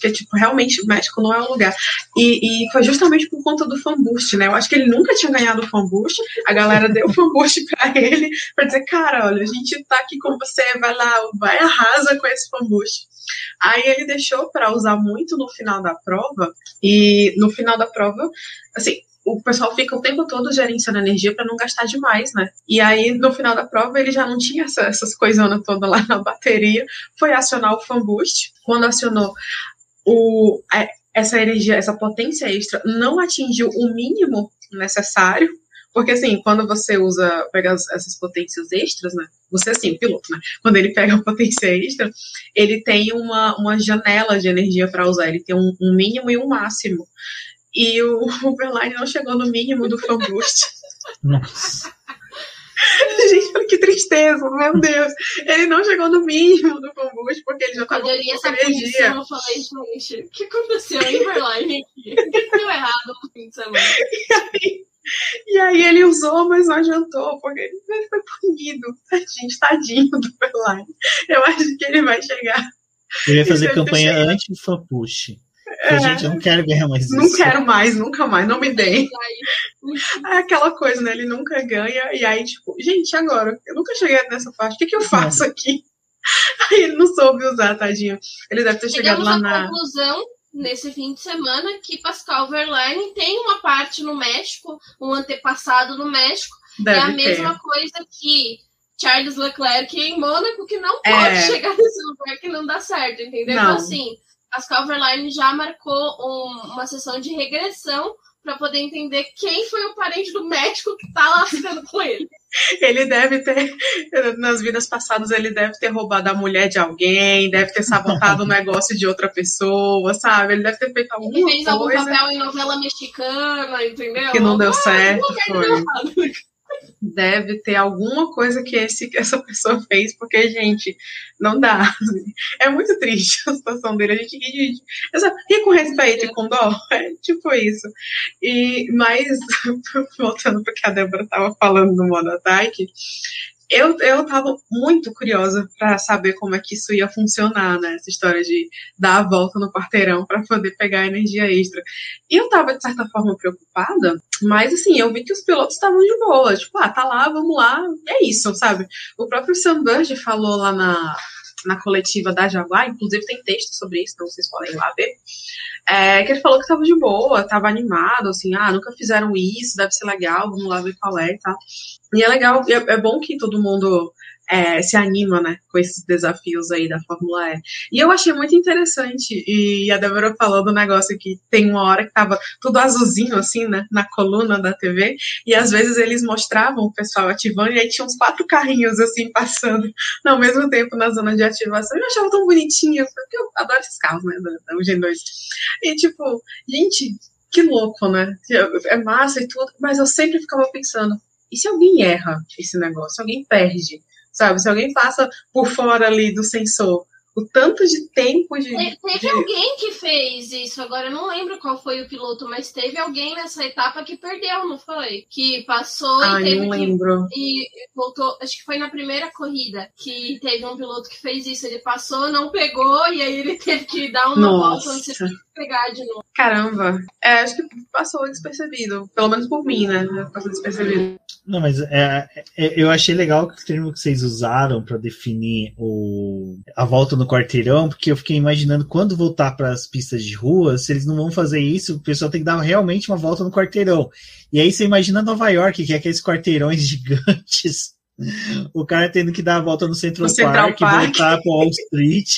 Porque, tipo, realmente o México não é o lugar. E, e foi justamente por conta do fanboost, né? Eu acho que ele nunca tinha ganhado o fanboost. A galera deu o fanboost pra ele, pra dizer, cara, olha, a gente tá aqui com você, vai lá, vai arrasa com esse fanboost. Aí ele deixou para usar muito no final da prova, e no final da prova, assim, o pessoal fica o tempo todo gerenciando energia para não gastar demais, né? E aí, no final da prova, ele já não tinha essa, essas coisonas todas lá na bateria, foi acionar o fan boost. Quando acionou, o, essa energia, essa potência extra não atingiu o mínimo necessário porque, assim, quando você usa, pega essas potências extras, né? Você, assim, o piloto, né? Quando ele pega a potência extra, ele tem uma, uma janela de energia para usar. Ele tem um, um, mínimo e um máximo. E o, Verlaine não chegou no mínimo do fan boost. Nossa. Gente, que tristeza, meu Deus. Ele não chegou no mínimo do boost porque ele já estava com essa energia. Eu falei, gente, o que aconteceu em Verlaine aqui? O que deu errado no fim de semana? E aí, e aí ele usou, mas não adiantou, porque ele foi punido. Tadinho, tadinho do Verlaine. Eu acho que ele vai chegar. Ele vai fazer campanha anti-fanpush. É, gente, eu não quero ganhar mais não isso. Não quero mais, nunca mais, não me deem. É aquela coisa, né? Ele nunca ganha, e aí, tipo, gente, agora, eu nunca cheguei nessa parte, o que, que eu faço aqui? Aí ele não soube usar, tadinho. Ele deve ter Chegamos chegado lá na. conclusão nesse fim de semana que Pascal Verlaine tem uma parte no México, um antepassado no México. Deve é a ter. mesma coisa que Charles Leclerc em Mônaco que não pode é... chegar nesse lugar que não dá certo, entendeu? Então, não. Então, assim, a Calverline já marcou um, uma sessão de regressão para poder entender quem foi o parente do médico que tá lascando com ele. Ele deve ter, nas vidas passadas, ele deve ter roubado a mulher de alguém, deve ter sabotado o negócio de outra pessoa, sabe? Ele deve ter feito alguma coisa. Ele fez algum papel em novela mexicana, entendeu? Que não deu ah, certo, foi deve ter alguma coisa que esse, essa pessoa fez, porque, gente, não dá. É muito triste a situação dele. A gente ri, com respeito e com dó. É tipo isso. E, mas, voltando para que a Débora estava falando no modo ataque, eu, eu tava muito curiosa para saber como é que isso ia funcionar, né? Essa história de dar a volta no quarteirão para poder pegar energia extra. E eu tava, de certa forma, preocupada, mas assim, eu vi que os pilotos estavam de boa. Tipo, ah, tá lá, vamos lá, é isso, sabe? O próprio Sam Bird falou lá na, na coletiva da Jaguar, inclusive tem texto sobre isso, então vocês podem lá ver. É, que ele falou que tava de boa, tava animado, assim, ah, nunca fizeram isso, deve ser legal, vamos lá ver qual é tal. E é legal, é, é bom que todo mundo é, se anima, né, com esses desafios aí da Fórmula E. E eu achei muito interessante, e a Débora falou do negócio que tem uma hora que tava tudo azulzinho, assim, né, na coluna da TV, e às vezes eles mostravam o pessoal ativando, e aí tinha uns quatro carrinhos, assim, passando ao mesmo tempo na zona de ativação, eu achava tão bonitinho, porque eu adoro esses carros, né, da, da Gen 2. E, tipo, gente, que louco, né, é massa e tudo, mas eu sempre ficava pensando, e se alguém erra esse negócio, alguém perde? Sabe? Se alguém passa por fora ali do sensor, o tanto de tempo de. Teve de... alguém que fez isso, agora eu não lembro qual foi o piloto, mas teve alguém nessa etapa que perdeu, não foi? Que passou Ai, e teve não lembro. Que, e voltou, acho que foi na primeira corrida que teve um piloto que fez isso. Ele passou, não pegou, e aí ele teve que dar uma Nossa. volta antes de pegar de novo. Caramba, é, acho que passou despercebido, pelo menos por mim, né? Passou despercebido. Não, mas é, é, eu achei legal o termo que vocês usaram para definir o, a volta no quarteirão, porque eu fiquei imaginando quando voltar para as pistas de rua, se eles não vão fazer isso, o pessoal tem que dar realmente uma volta no quarteirão. E aí você imagina Nova York, que é aqueles quarteirões gigantes, o cara tendo que dar a volta no Central, no Park, Park, voltar para Wall Street.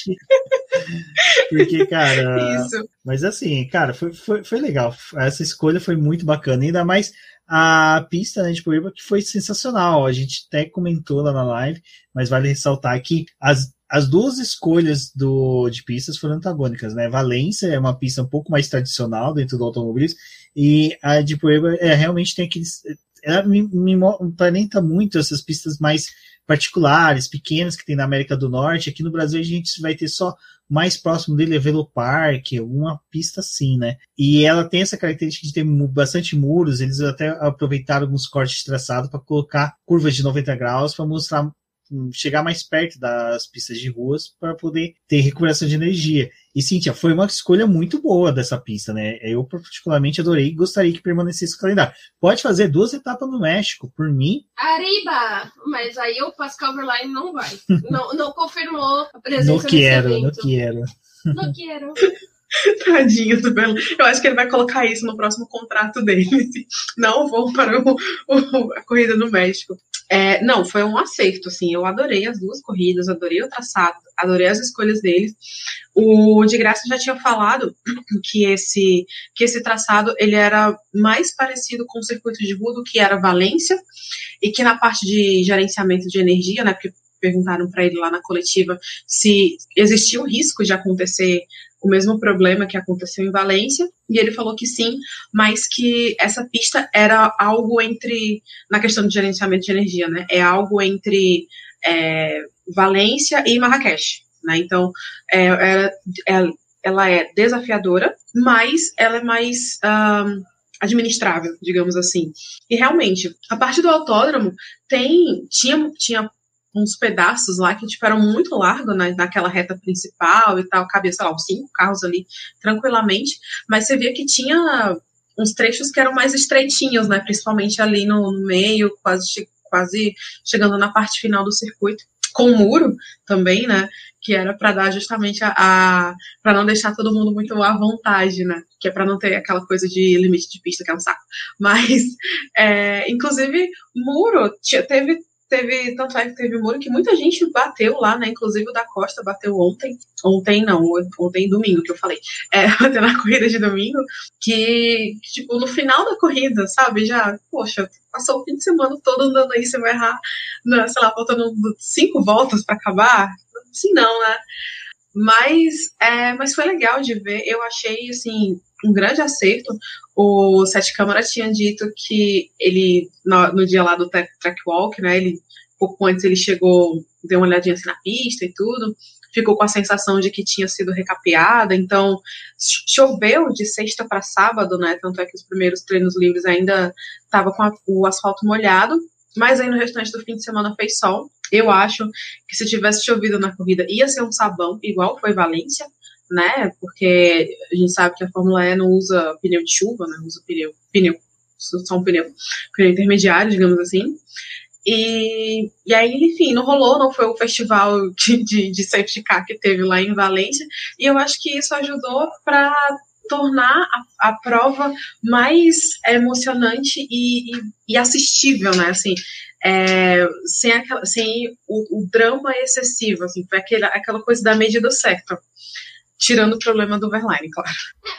Porque, cara. Isso. Mas assim, cara, foi, foi, foi legal. Essa escolha foi muito bacana. Ainda mais a pista né, de Poiba, que foi sensacional. A gente até comentou lá na live, mas vale ressaltar que as as duas escolhas do, de pistas foram antagônicas, né? Valência é uma pista um pouco mais tradicional dentro do automobilismo e a de Puebla é, realmente tem aqueles. Ela me, me aparenta muito essas pistas mais particulares, pequenas que tem na América do Norte. Aqui no Brasil a gente vai ter só mais próximo dele é Velo Park, uma pista assim, né? E ela tem essa característica de ter bastante muros, eles até aproveitaram alguns cortes traçados para colocar curvas de 90 graus para mostrar chegar mais perto das pistas de ruas para poder ter recuperação de energia. E Cíntia, foi uma escolha muito boa dessa pista, né? Eu particularmente adorei e gostaria que permanecesse o calendário. Pode fazer duas etapas no México, por mim. Arriba! Mas aí o Pascal Verlaine não vai. não, não confirmou a presença não quero, Não quero, não quero. Tadinho do Belo. Eu acho que ele vai colocar isso no próximo contrato dele. Não vou para o, o, a corrida no México. É, não, foi um acerto, assim, eu adorei as duas corridas, adorei o traçado, adorei as escolhas deles. O de Graça já tinha falado que esse, que esse traçado ele era mais parecido com o circuito de rua do que era Valência, e que na parte de gerenciamento de energia, né, porque perguntaram para ele lá na coletiva se existia o risco de acontecer o mesmo problema que aconteceu em Valência, e ele falou que sim, mas que essa pista era algo entre, na questão de gerenciamento de energia, né, é algo entre é, Valência e Marrakech, né, então é, é, ela é desafiadora, mas ela é mais um, administrável, digamos assim. E realmente, a parte do autódromo tem tinha, tinha uns pedaços lá que tipo, eram muito largos né, naquela reta principal e tal, cabia, sei lá, uns cinco carros ali tranquilamente, mas você via que tinha uns trechos que eram mais estreitinhos, né, principalmente ali no, meio, quase, quase chegando na parte final do circuito, com o muro também, né, que era para dar justamente a, a para não deixar todo mundo muito à vontade, né? Que é para não ter aquela coisa de limite de pista que é um saco. Mas, é, inclusive, muro teve teve, tanto é que teve muro que muita gente bateu lá, né? Inclusive o da Costa bateu ontem. Ontem não, ontem domingo que eu falei. É, bateu na corrida de domingo, que, tipo, no final da corrida, sabe? Já, poxa, passou o fim de semana todo andando aí, você vai errar, na, sei lá, faltando cinco voltas para acabar. Assim não, né? Mas, é, mas foi legal de ver. Eu achei, assim, um grande acerto. O Sete Câmara tinha dito que ele, no, no dia lá do track walk, né, ele, pouco antes ele chegou, deu uma olhadinha assim na pista e tudo, ficou com a sensação de que tinha sido recapeada, então choveu de sexta para sábado, né, tanto é que os primeiros treinos livres ainda estava com a, o asfalto molhado, mas aí no restante do fim de semana fez sol. Eu acho que se tivesse chovido na corrida ia ser um sabão, igual foi Valência, né? Porque a gente sabe que a Fórmula E não usa pneu de chuva, né? Usa pneu, pneu, só um pneu, pneu intermediário, digamos assim. E, e aí, enfim, não rolou, não foi o festival de, de, de safety car que teve lá em Valência, e eu acho que isso ajudou para tornar a, a, prova mais emocionante e, e, e assistível, né? Assim, é, sem, aquela, sem o, o, drama excessivo, assim, foi aquela, aquela coisa da medida certa tirando o problema do Verline, claro.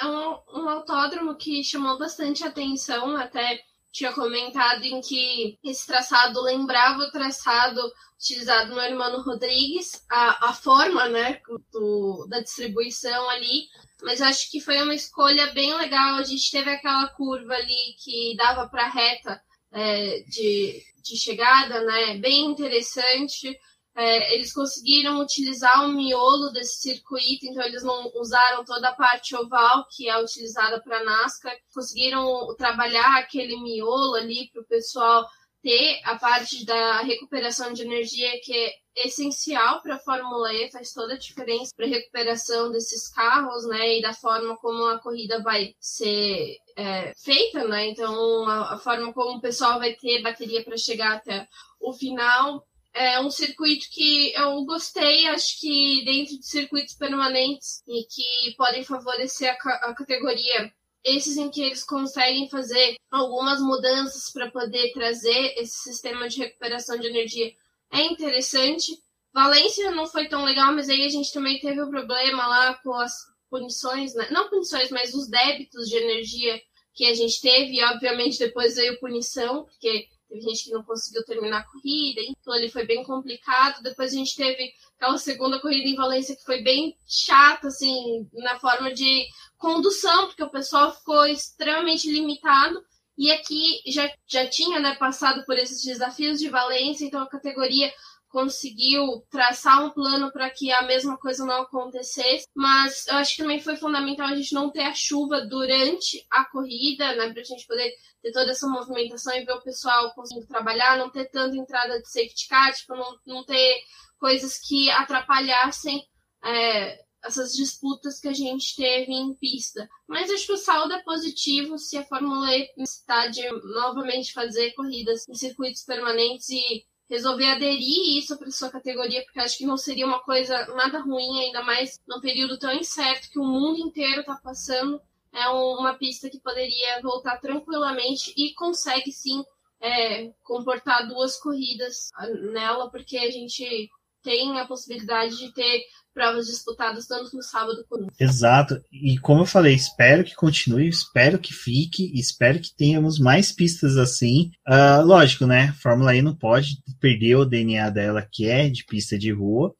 É um, um autódromo que chamou bastante atenção, até tinha comentado em que esse traçado lembrava o traçado utilizado no Hermano Rodrigues, a, a forma né, do, da distribuição ali, mas acho que foi uma escolha bem legal. A gente teve aquela curva ali que dava para reta é, de, de chegada, né, bem interessante é, eles conseguiram utilizar o miolo desse circuito, então eles não usaram toda a parte oval que é utilizada para NASCAR, conseguiram trabalhar aquele miolo ali para o pessoal ter a parte da recuperação de energia que é essencial para a Fórmula E, faz toda a diferença para a recuperação desses carros, né, e da forma como a corrida vai ser é, feita, né, então a, a forma como o pessoal vai ter bateria para chegar até o final é um circuito que eu gostei, acho que dentro de circuitos permanentes e que podem favorecer a, a categoria, esses em que eles conseguem fazer algumas mudanças para poder trazer esse sistema de recuperação de energia é interessante. Valência não foi tão legal, mas aí a gente também teve o um problema lá com as punições, né? não punições, mas os débitos de energia que a gente teve, e obviamente depois veio punição, porque Teve gente que não conseguiu terminar a corrida, então ele foi bem complicado. Depois a gente teve aquela segunda corrida em Valência que foi bem chata, assim, na forma de condução, porque o pessoal ficou extremamente limitado. E aqui já, já tinha né, passado por esses desafios de Valência, então a categoria conseguiu traçar um plano para que a mesma coisa não acontecesse, mas eu acho que também foi fundamental a gente não ter a chuva durante a corrida, né, para a gente poder ter toda essa movimentação e ver o pessoal conseguindo trabalhar, não ter tanta entrada de safety car, tipo, não, não ter coisas que atrapalhassem é, essas disputas que a gente teve em pista. Mas acho que o saldo é positivo se a Fórmula E necessitar de novamente fazer corridas em circuitos permanentes e resolver aderir isso para sua categoria, porque acho que não seria uma coisa nada ruim, ainda mais num período tão incerto que o mundo inteiro está passando. É uma pista que poderia voltar tranquilamente e consegue sim é, comportar duas corridas nela, porque a gente tem a possibilidade de ter provas disputadas tanto no sábado quanto no Exato. E como eu falei, espero que continue, espero que fique, espero que tenhamos mais pistas assim. Uh, lógico, né? Fórmula E não pode perder o DNA dela, que é de pista de rua.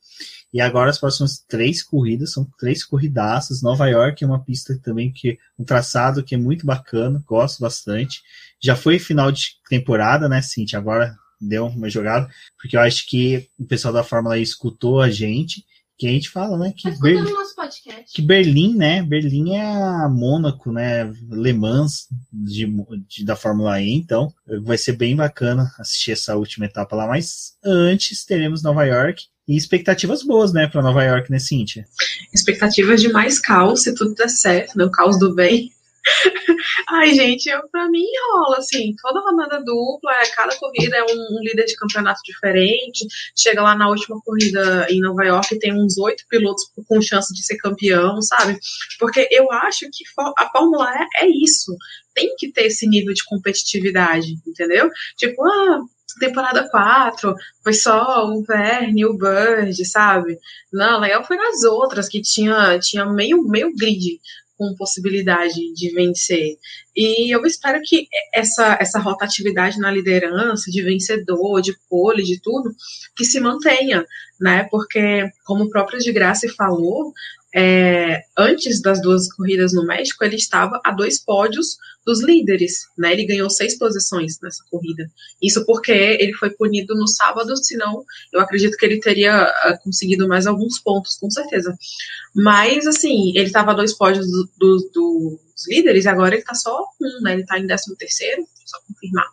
E agora as próximas três corridas são três corridaças. Nova York é uma pista também que um traçado que é muito bacana, gosto bastante. Já foi final de temporada, né, Cintia? Agora deu uma jogada, porque eu acho que o pessoal da Fórmula E escutou a gente que a gente fala, né? Que, Berlim, que Berlim, né? Berlim é a Mônaco, né? Le Mans de, de, da Fórmula E, então vai ser bem bacana assistir essa última etapa lá. Mas antes teremos Nova York e expectativas boas, né, para Nova York, né, Cíntia? Expectativas de mais caos, se tudo der certo, né? O caos do bem. Ai, gente, eu, pra mim rola, assim, toda rodada dupla, é, cada corrida é um, um, líder de campeonato diferente. Chega lá na última corrida em Nova York tem uns oito pilotos com chance de ser campeão, sabe? Porque eu acho que a Fórmula é isso. Tem que ter esse nível de competitividade, entendeu? Tipo, ah, temporada 4 foi só o Verne o Bird, sabe? Não, legal foi nas outras, que tinha, tinha meio, meio grid com possibilidade de vencer. E eu espero que essa, essa rotatividade na liderança, de vencedor, de pole, de tudo, que se mantenha, né? Porque, como o próprio de Graça falou, é, antes das duas corridas no México, ele estava a dois pódios dos líderes, né? Ele ganhou seis posições nessa corrida. Isso porque ele foi punido no sábado, senão eu acredito que ele teria uh, conseguido mais alguns pontos, com certeza. Mas, assim, ele estava a dois pódios do, do, dos líderes, agora ele está só um, né? Ele está em décimo terceiro, só confirmar.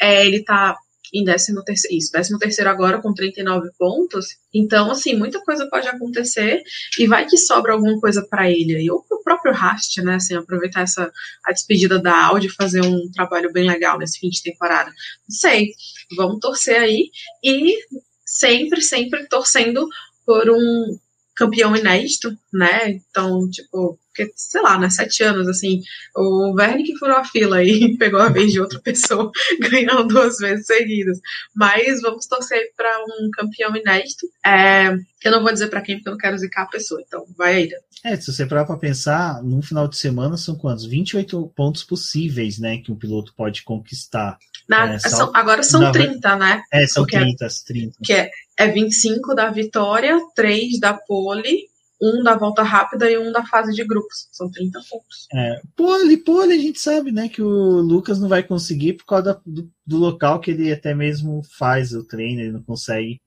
É, ele está em 13 terceiro, isso, 13 terceiro agora com 39 pontos. Então, assim, muita coisa pode acontecer e vai que sobra alguma coisa para ele aí, ou pro próprio Rast, né, assim, aproveitar essa a despedida da Audi e fazer um trabalho bem legal nesse fim de temporada. Não sei, vamos torcer aí e sempre, sempre torcendo por um campeão inédito, né? Então, tipo, porque, sei lá, né, sete anos, assim, o Verne que furou a fila e pegou a vez de outra pessoa, ganhando duas vezes seguidas. Mas vamos torcer para um campeão inédito. É, eu não vou dizer para quem, porque eu não quero zicar a pessoa, então vai aí. É, se você parar para pensar, num final de semana são quantos? 28 pontos possíveis, né, que um piloto pode conquistar. Na, é, são, agora são na, 30, né? É, são Porque 30, é, 30. Que é, é 25 da vitória, 3 da pole um da volta rápida e um da fase de grupos. São 30 pontos. É, pole, pole, a gente sabe, né, que o Lucas não vai conseguir por causa do, do local que ele até mesmo faz o treino, ele não consegue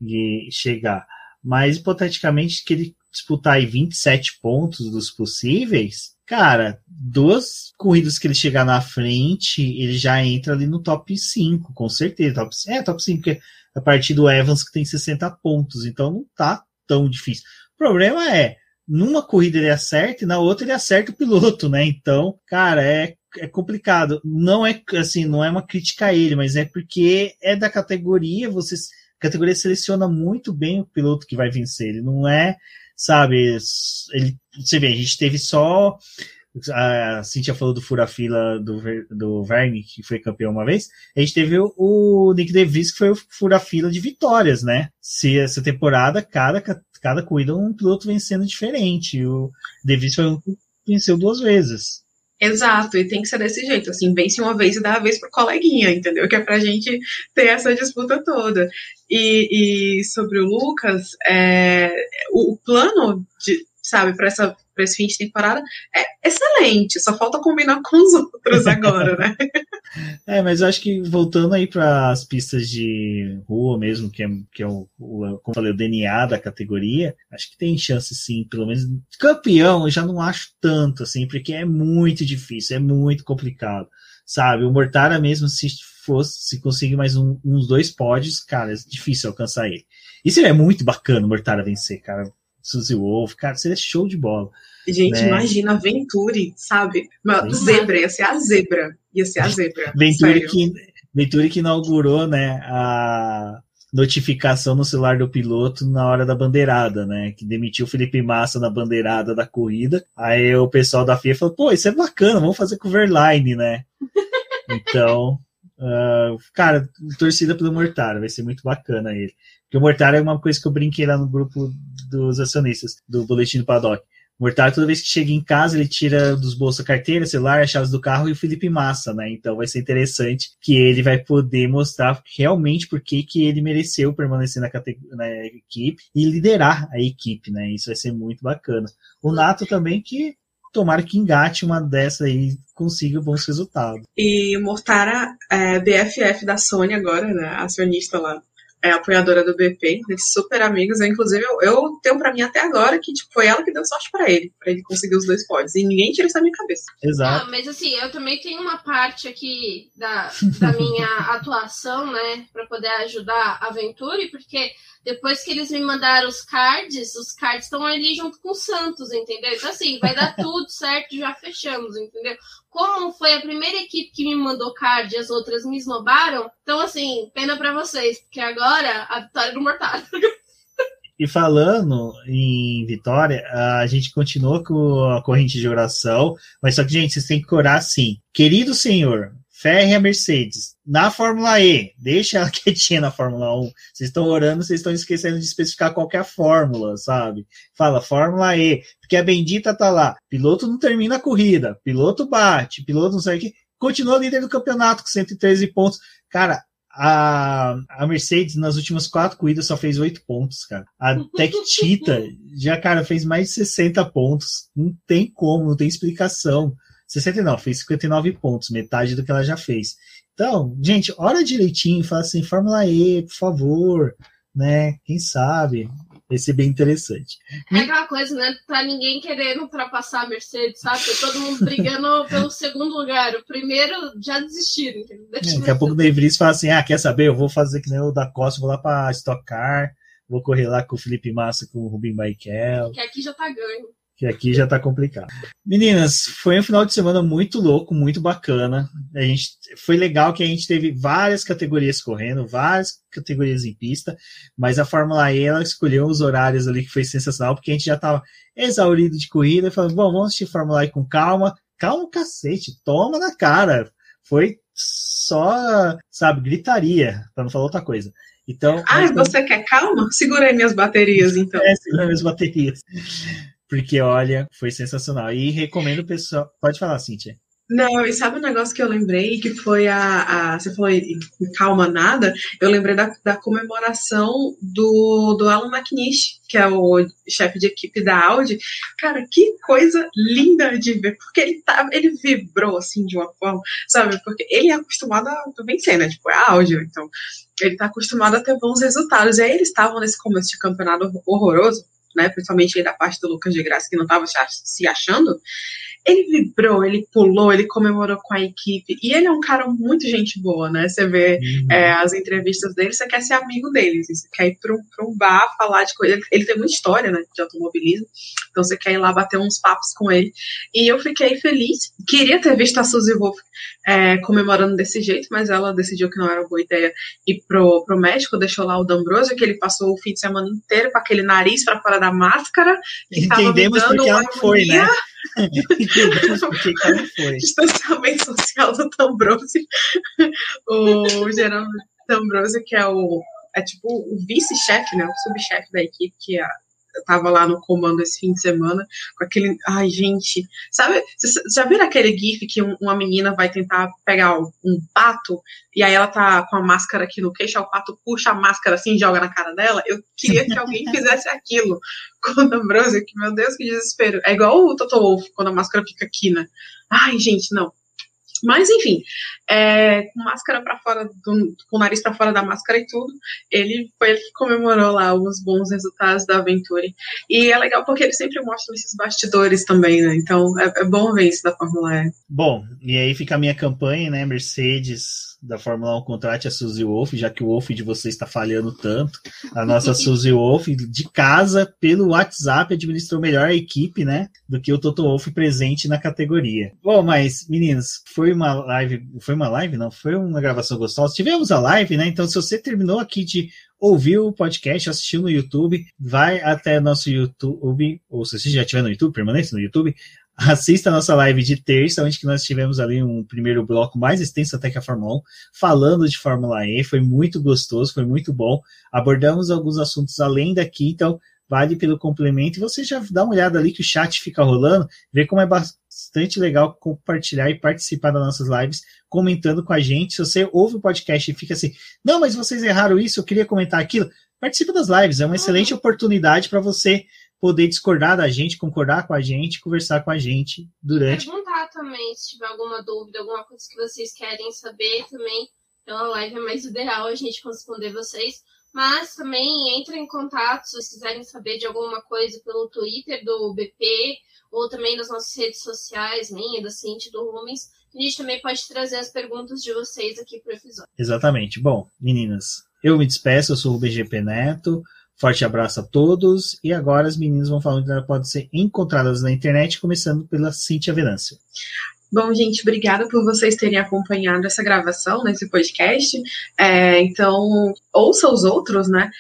chegar. Mas, hipoteticamente, que ele disputar aí 27 pontos dos possíveis, cara, duas corridas que ele chegar na frente, ele já entra ali no top 5, com certeza. Top, é, top 5, porque a partir do Evans que tem 60 pontos, então não tá tão difícil. Problema é, numa corrida ele acerta e na outra ele acerta o piloto, né? Então, cara, é, é complicado. Não é assim, não é uma crítica a ele, mas é porque é da categoria, você a categoria seleciona muito bem o piloto que vai vencer. Ele não é, sabe, ele, você vê, a gente teve só a Cintia falou do fura-fila do, do Verne, que foi campeão uma vez. A gente teve o, o Nick DeVries, que foi o fura-fila de vitórias, né? Se essa temporada, cada, cada corrida um piloto vencendo diferente. O DeVries foi um que venceu duas vezes. Exato, e tem que ser desse jeito, assim, vence uma vez e dá a vez pro coleguinha, entendeu? Que é pra gente ter essa disputa toda. E, e sobre o Lucas, é, o, o plano de, sabe, para essa para esse fim de temporada é excelente, só falta combinar com os outros agora, né? é, mas eu acho que voltando aí para as pistas de rua mesmo, que é, que é o, o, como falei, o DNA da categoria, acho que tem chance sim, pelo menos campeão eu já não acho tanto, assim, porque é muito difícil, é muito complicado, sabe? O Mortara mesmo, se fosse, se conseguir mais um, uns dois pódios, cara, é difícil alcançar ele. Isso é muito bacana o Mortara vencer, cara. Suzy Wolf, cara, seria show de bola. Gente, né? imagina a Venturi, sabe? Uma zebra, ia ser a zebra. Ia ser a zebra. Venturi, que, Venturi que inaugurou, né, a notificação no celular do piloto na hora da bandeirada, né? Que demitiu o Felipe Massa na bandeirada da corrida. Aí o pessoal da FIA falou, pô, isso é bacana, vamos fazer com o Verline, né? Então, uh, cara, torcida pelo Mortara, vai ser muito bacana ele. Porque o Mortara é uma coisa que eu brinquei lá no grupo dos acionistas, do Boletim do Paddock. Mortar, toda vez que chega em casa, ele tira dos bolsos a carteira, celular, as chaves do carro e o Felipe Massa, né? Então vai ser interessante que ele vai poder mostrar realmente por que, que ele mereceu permanecer na, na equipe e liderar a equipe, né? Isso vai ser muito bacana. O Nato também, que tomara que engate uma dessa aí consiga bons resultados. E o Mortara é BFF da Sony agora, né? Acionista lá é apoiadora do BP, eles super amigos. Eu, inclusive, eu, eu tenho para mim até agora que tipo, foi ela que deu sorte para ele, para ele conseguir os dois pódios. E ninguém tira isso da minha cabeça. Exato. Ah, mas assim, eu também tenho uma parte aqui da, da minha atuação, né, para poder ajudar a Venturi, porque depois que eles me mandaram os cards, os cards estão ali junto com o Santos, entendeu? Então, assim, vai dar tudo certo, já fechamos, entendeu? Como foi a primeira equipe que me mandou card e as outras me esnobaram, então, assim, pena para vocês, porque agora a vitória do Mortal. E falando em vitória, a gente continua com a corrente de oração, mas só que, gente, vocês têm que orar assim. Querido Senhor, ferre a Mercedes. Na Fórmula E, deixa ela quietinha na Fórmula 1. Vocês estão orando, vocês estão esquecendo de especificar qualquer fórmula, sabe? Fala Fórmula E, porque a bendita tá lá. Piloto não termina a corrida, piloto bate, piloto não sei o que. Continua líder do campeonato com 113 pontos. Cara, a, a Mercedes nas últimas quatro corridas só fez oito pontos, cara. A Tech Tita já, cara, fez mais de 60 pontos. Não tem como, não tem explicação. 69, fez 59 pontos, metade do que ela já fez. Então, gente, olha direitinho, fala assim, Fórmula E, por favor, né? Quem sabe? Vai ser bem interessante. É aquela coisa, né? Tá ninguém querendo ultrapassar a Mercedes, sabe? Tá todo mundo brigando pelo segundo lugar. O primeiro já desistiram. É, daqui a pouco o De Vries fala assim: ah, quer saber? Eu vou fazer que nem o da Costa, vou lá pra Stock Car, vou correr lá com o Felipe Massa, com o Rubim Baikel. Que aqui já tá ganho que aqui já tá complicado. Meninas, foi um final de semana muito louco, muito bacana. A gente foi legal que a gente teve várias categorias correndo, várias categorias em pista, mas a Fórmula E ela escolheu os horários ali que foi sensacional, porque a gente já tava exaurido de corrida, falando, bom, vamos assistir Fórmula E com calma. Calma, cacete, toma na cara. Foi só, sabe, gritaria, para não falar outra coisa. Então, ah, você quer calma? Segura aí minhas baterias, então. É, segura minhas baterias porque olha, foi sensacional. E recomendo o pessoal. Pode falar, Cíntia. Não, e sabe um negócio que eu lembrei, que foi a. a você falou em calma nada, eu lembrei da, da comemoração do, do Alan McNish, que é o chefe de equipe da Audi. Cara, que coisa linda de ver, porque ele, tá, ele vibrou assim de uma forma, sabe? Porque ele é acostumado a vencer, né? Tipo, é a Audi, então ele tá acostumado a ter bons resultados. E aí eles estavam nesse começo de campeonato horroroso, né, principalmente da parte do Lucas de Graça, que não estava se achando, ele vibrou, ele pulou, ele comemorou com a equipe. E ele é um cara muito gente boa, né? Você vê uhum. é, as entrevistas dele, você quer ser amigo dele, assim, você quer ir para um, um, bar falar de coisa. Ele, tem muita história, né, de automobilismo, então você quer ir lá bater uns papos com ele. E eu fiquei feliz. Queria ter visto a Suzy Wolf é, comemorando desse jeito, mas ela decidiu que não era boa ideia ir pro, pro México, deixou lá o D'Ambrosio, que ele passou o fim de semana inteiro com aquele nariz para fora da máscara. Entendemos porque ela foi, né? Entendemos porque ela foi. Distanciamento social do D'Ambrosio. o geral D'Ambrosio, que é o é tipo o vice-chefe, né, o subchefe da equipe, que é eu tava lá no comando esse fim de semana, com aquele. Ai, gente. Sabe, já viram aquele GIF que uma menina vai tentar pegar um pato e aí ela tá com a máscara aqui no queixo, o pato puxa a máscara assim e joga na cara dela? Eu queria que alguém fizesse aquilo com a Ambrosio, que meu Deus, que desespero. É igual o Toto Wolff, quando a máscara fica aqui, né? Ai, gente, não. Mas, enfim, é, com máscara para fora, do, com o nariz para fora da máscara e tudo, ele foi ele que comemorou lá os bons resultados da aventura. E é legal porque ele sempre mostra esses bastidores também, né? Então é, é bom ver isso da Fórmula E. Bom, e aí fica a minha campanha, né? Mercedes da Fórmula 1 contrate a Suzy Wolf, já que o Wolf de vocês está falhando tanto. A nossa Suzy Wolf, de casa, pelo WhatsApp, administrou melhor a equipe, né? Do que o Toto Wolf presente na categoria. Bom, mas, meninos, foi uma live. Foi uma live? Não, foi uma gravação gostosa. Tivemos a live, né? Então, se você terminou aqui de ouvir o podcast, assistiu no YouTube, vai até nosso YouTube, ou se você já estiver no YouTube, permanece no YouTube, assista a nossa live de terça, onde nós tivemos ali um primeiro bloco mais extenso até que a Fórmula 1, falando de Fórmula E, foi muito gostoso, foi muito bom. Abordamos alguns assuntos além daqui, então vale pelo complemento. E você já dá uma olhada ali que o chat fica rolando, vê como é bastante legal compartilhar e participar das nossas lives, comentando com a gente. Se você ouve o podcast e fica assim, não, mas vocês erraram isso, eu queria comentar aquilo, participe das lives, é uma excelente oportunidade para você poder discordar da gente, concordar com a gente, conversar com a gente durante. Perguntar também se tiver alguma dúvida, alguma coisa que vocês querem saber também. Pela live é mais ideal a gente responder vocês. Mas também entre em contato se vocês quiserem saber de alguma coisa pelo Twitter do BP ou também nas nossas redes sociais, minha, da Cinti, do Rumens. A gente também pode trazer as perguntas de vocês aqui para o episódio. Exatamente. Bom, meninas, eu me despeço, eu sou o BGP Neto. Forte abraço a todos. E agora as meninas vão falar onde elas podem ser encontradas na internet, começando pela Cintia Venâncio. Bom, gente, obrigada por vocês terem acompanhado essa gravação nesse podcast. É, então, ouça os outros, né?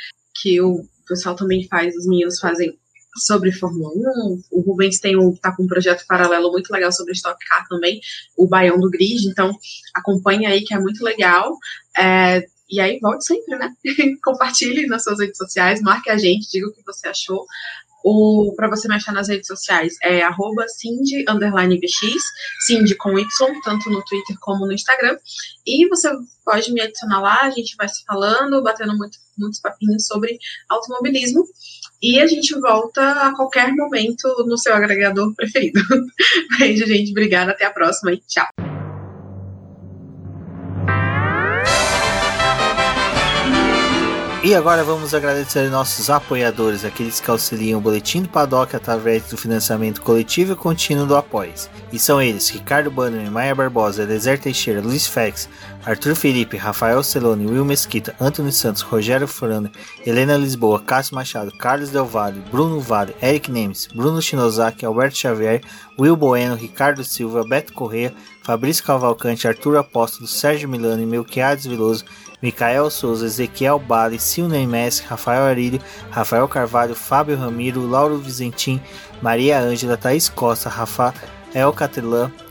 Que o pessoal também faz, os meninos fazem sobre Fórmula 1. O Rubens tem um, tá com um projeto paralelo muito legal sobre Stock Car também, o Baião do Grid, então acompanhe aí que é muito legal. É, e aí, volte sempre, né? Compartilhe nas suas redes sociais, marque a gente, diga o que você achou. O para você me achar nas redes sociais é arroba Cindy Cindy com Y, tanto no Twitter como no Instagram. E você pode me adicionar lá, a gente vai se falando, batendo muito, muitos papinhos sobre automobilismo. E a gente volta a qualquer momento no seu agregador preferido. Beijo, gente. Obrigada. Até a próxima e tchau. E agora vamos agradecer nossos apoiadores, aqueles que auxiliam o Boletim do Paddock através do financiamento coletivo e contínuo do Apoies. E são eles Ricardo Bannerman, Maia Barbosa, Eliezer Teixeira, Luiz Fex, Arthur Felipe, Rafael Celone, Will Mesquita, Antônio Santos, Rogério Furano, Helena Lisboa, Cássio Machado, Carlos Del Valle, Bruno Vale, Eric Nemes, Bruno Shinozaki, Alberto Xavier, Will Bueno, Ricardo Silva, Beto Correia, Fabrício Cavalcante, Arthur Apóstolo, Sérgio Milano e Melquiades Veloso, Micael Souza, Ezequiel Bale, Silney Messi, Rafael Arílio, Rafael Carvalho, Fábio Ramiro, Lauro Vizentim, Maria Ângela, Thaís Costa, Rafael Catelã,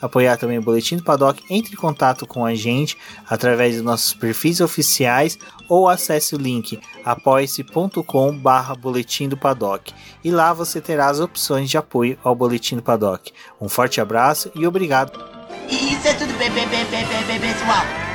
apoiar também o Boletim do Paddock, entre em contato com a gente através dos nossos perfis oficiais ou acesse o link apoia-se.com barra Boletim do Paddock e lá você terá as opções de apoio ao Boletim do Paddock. Um forte abraço e obrigado! Isso é tudo pessoal!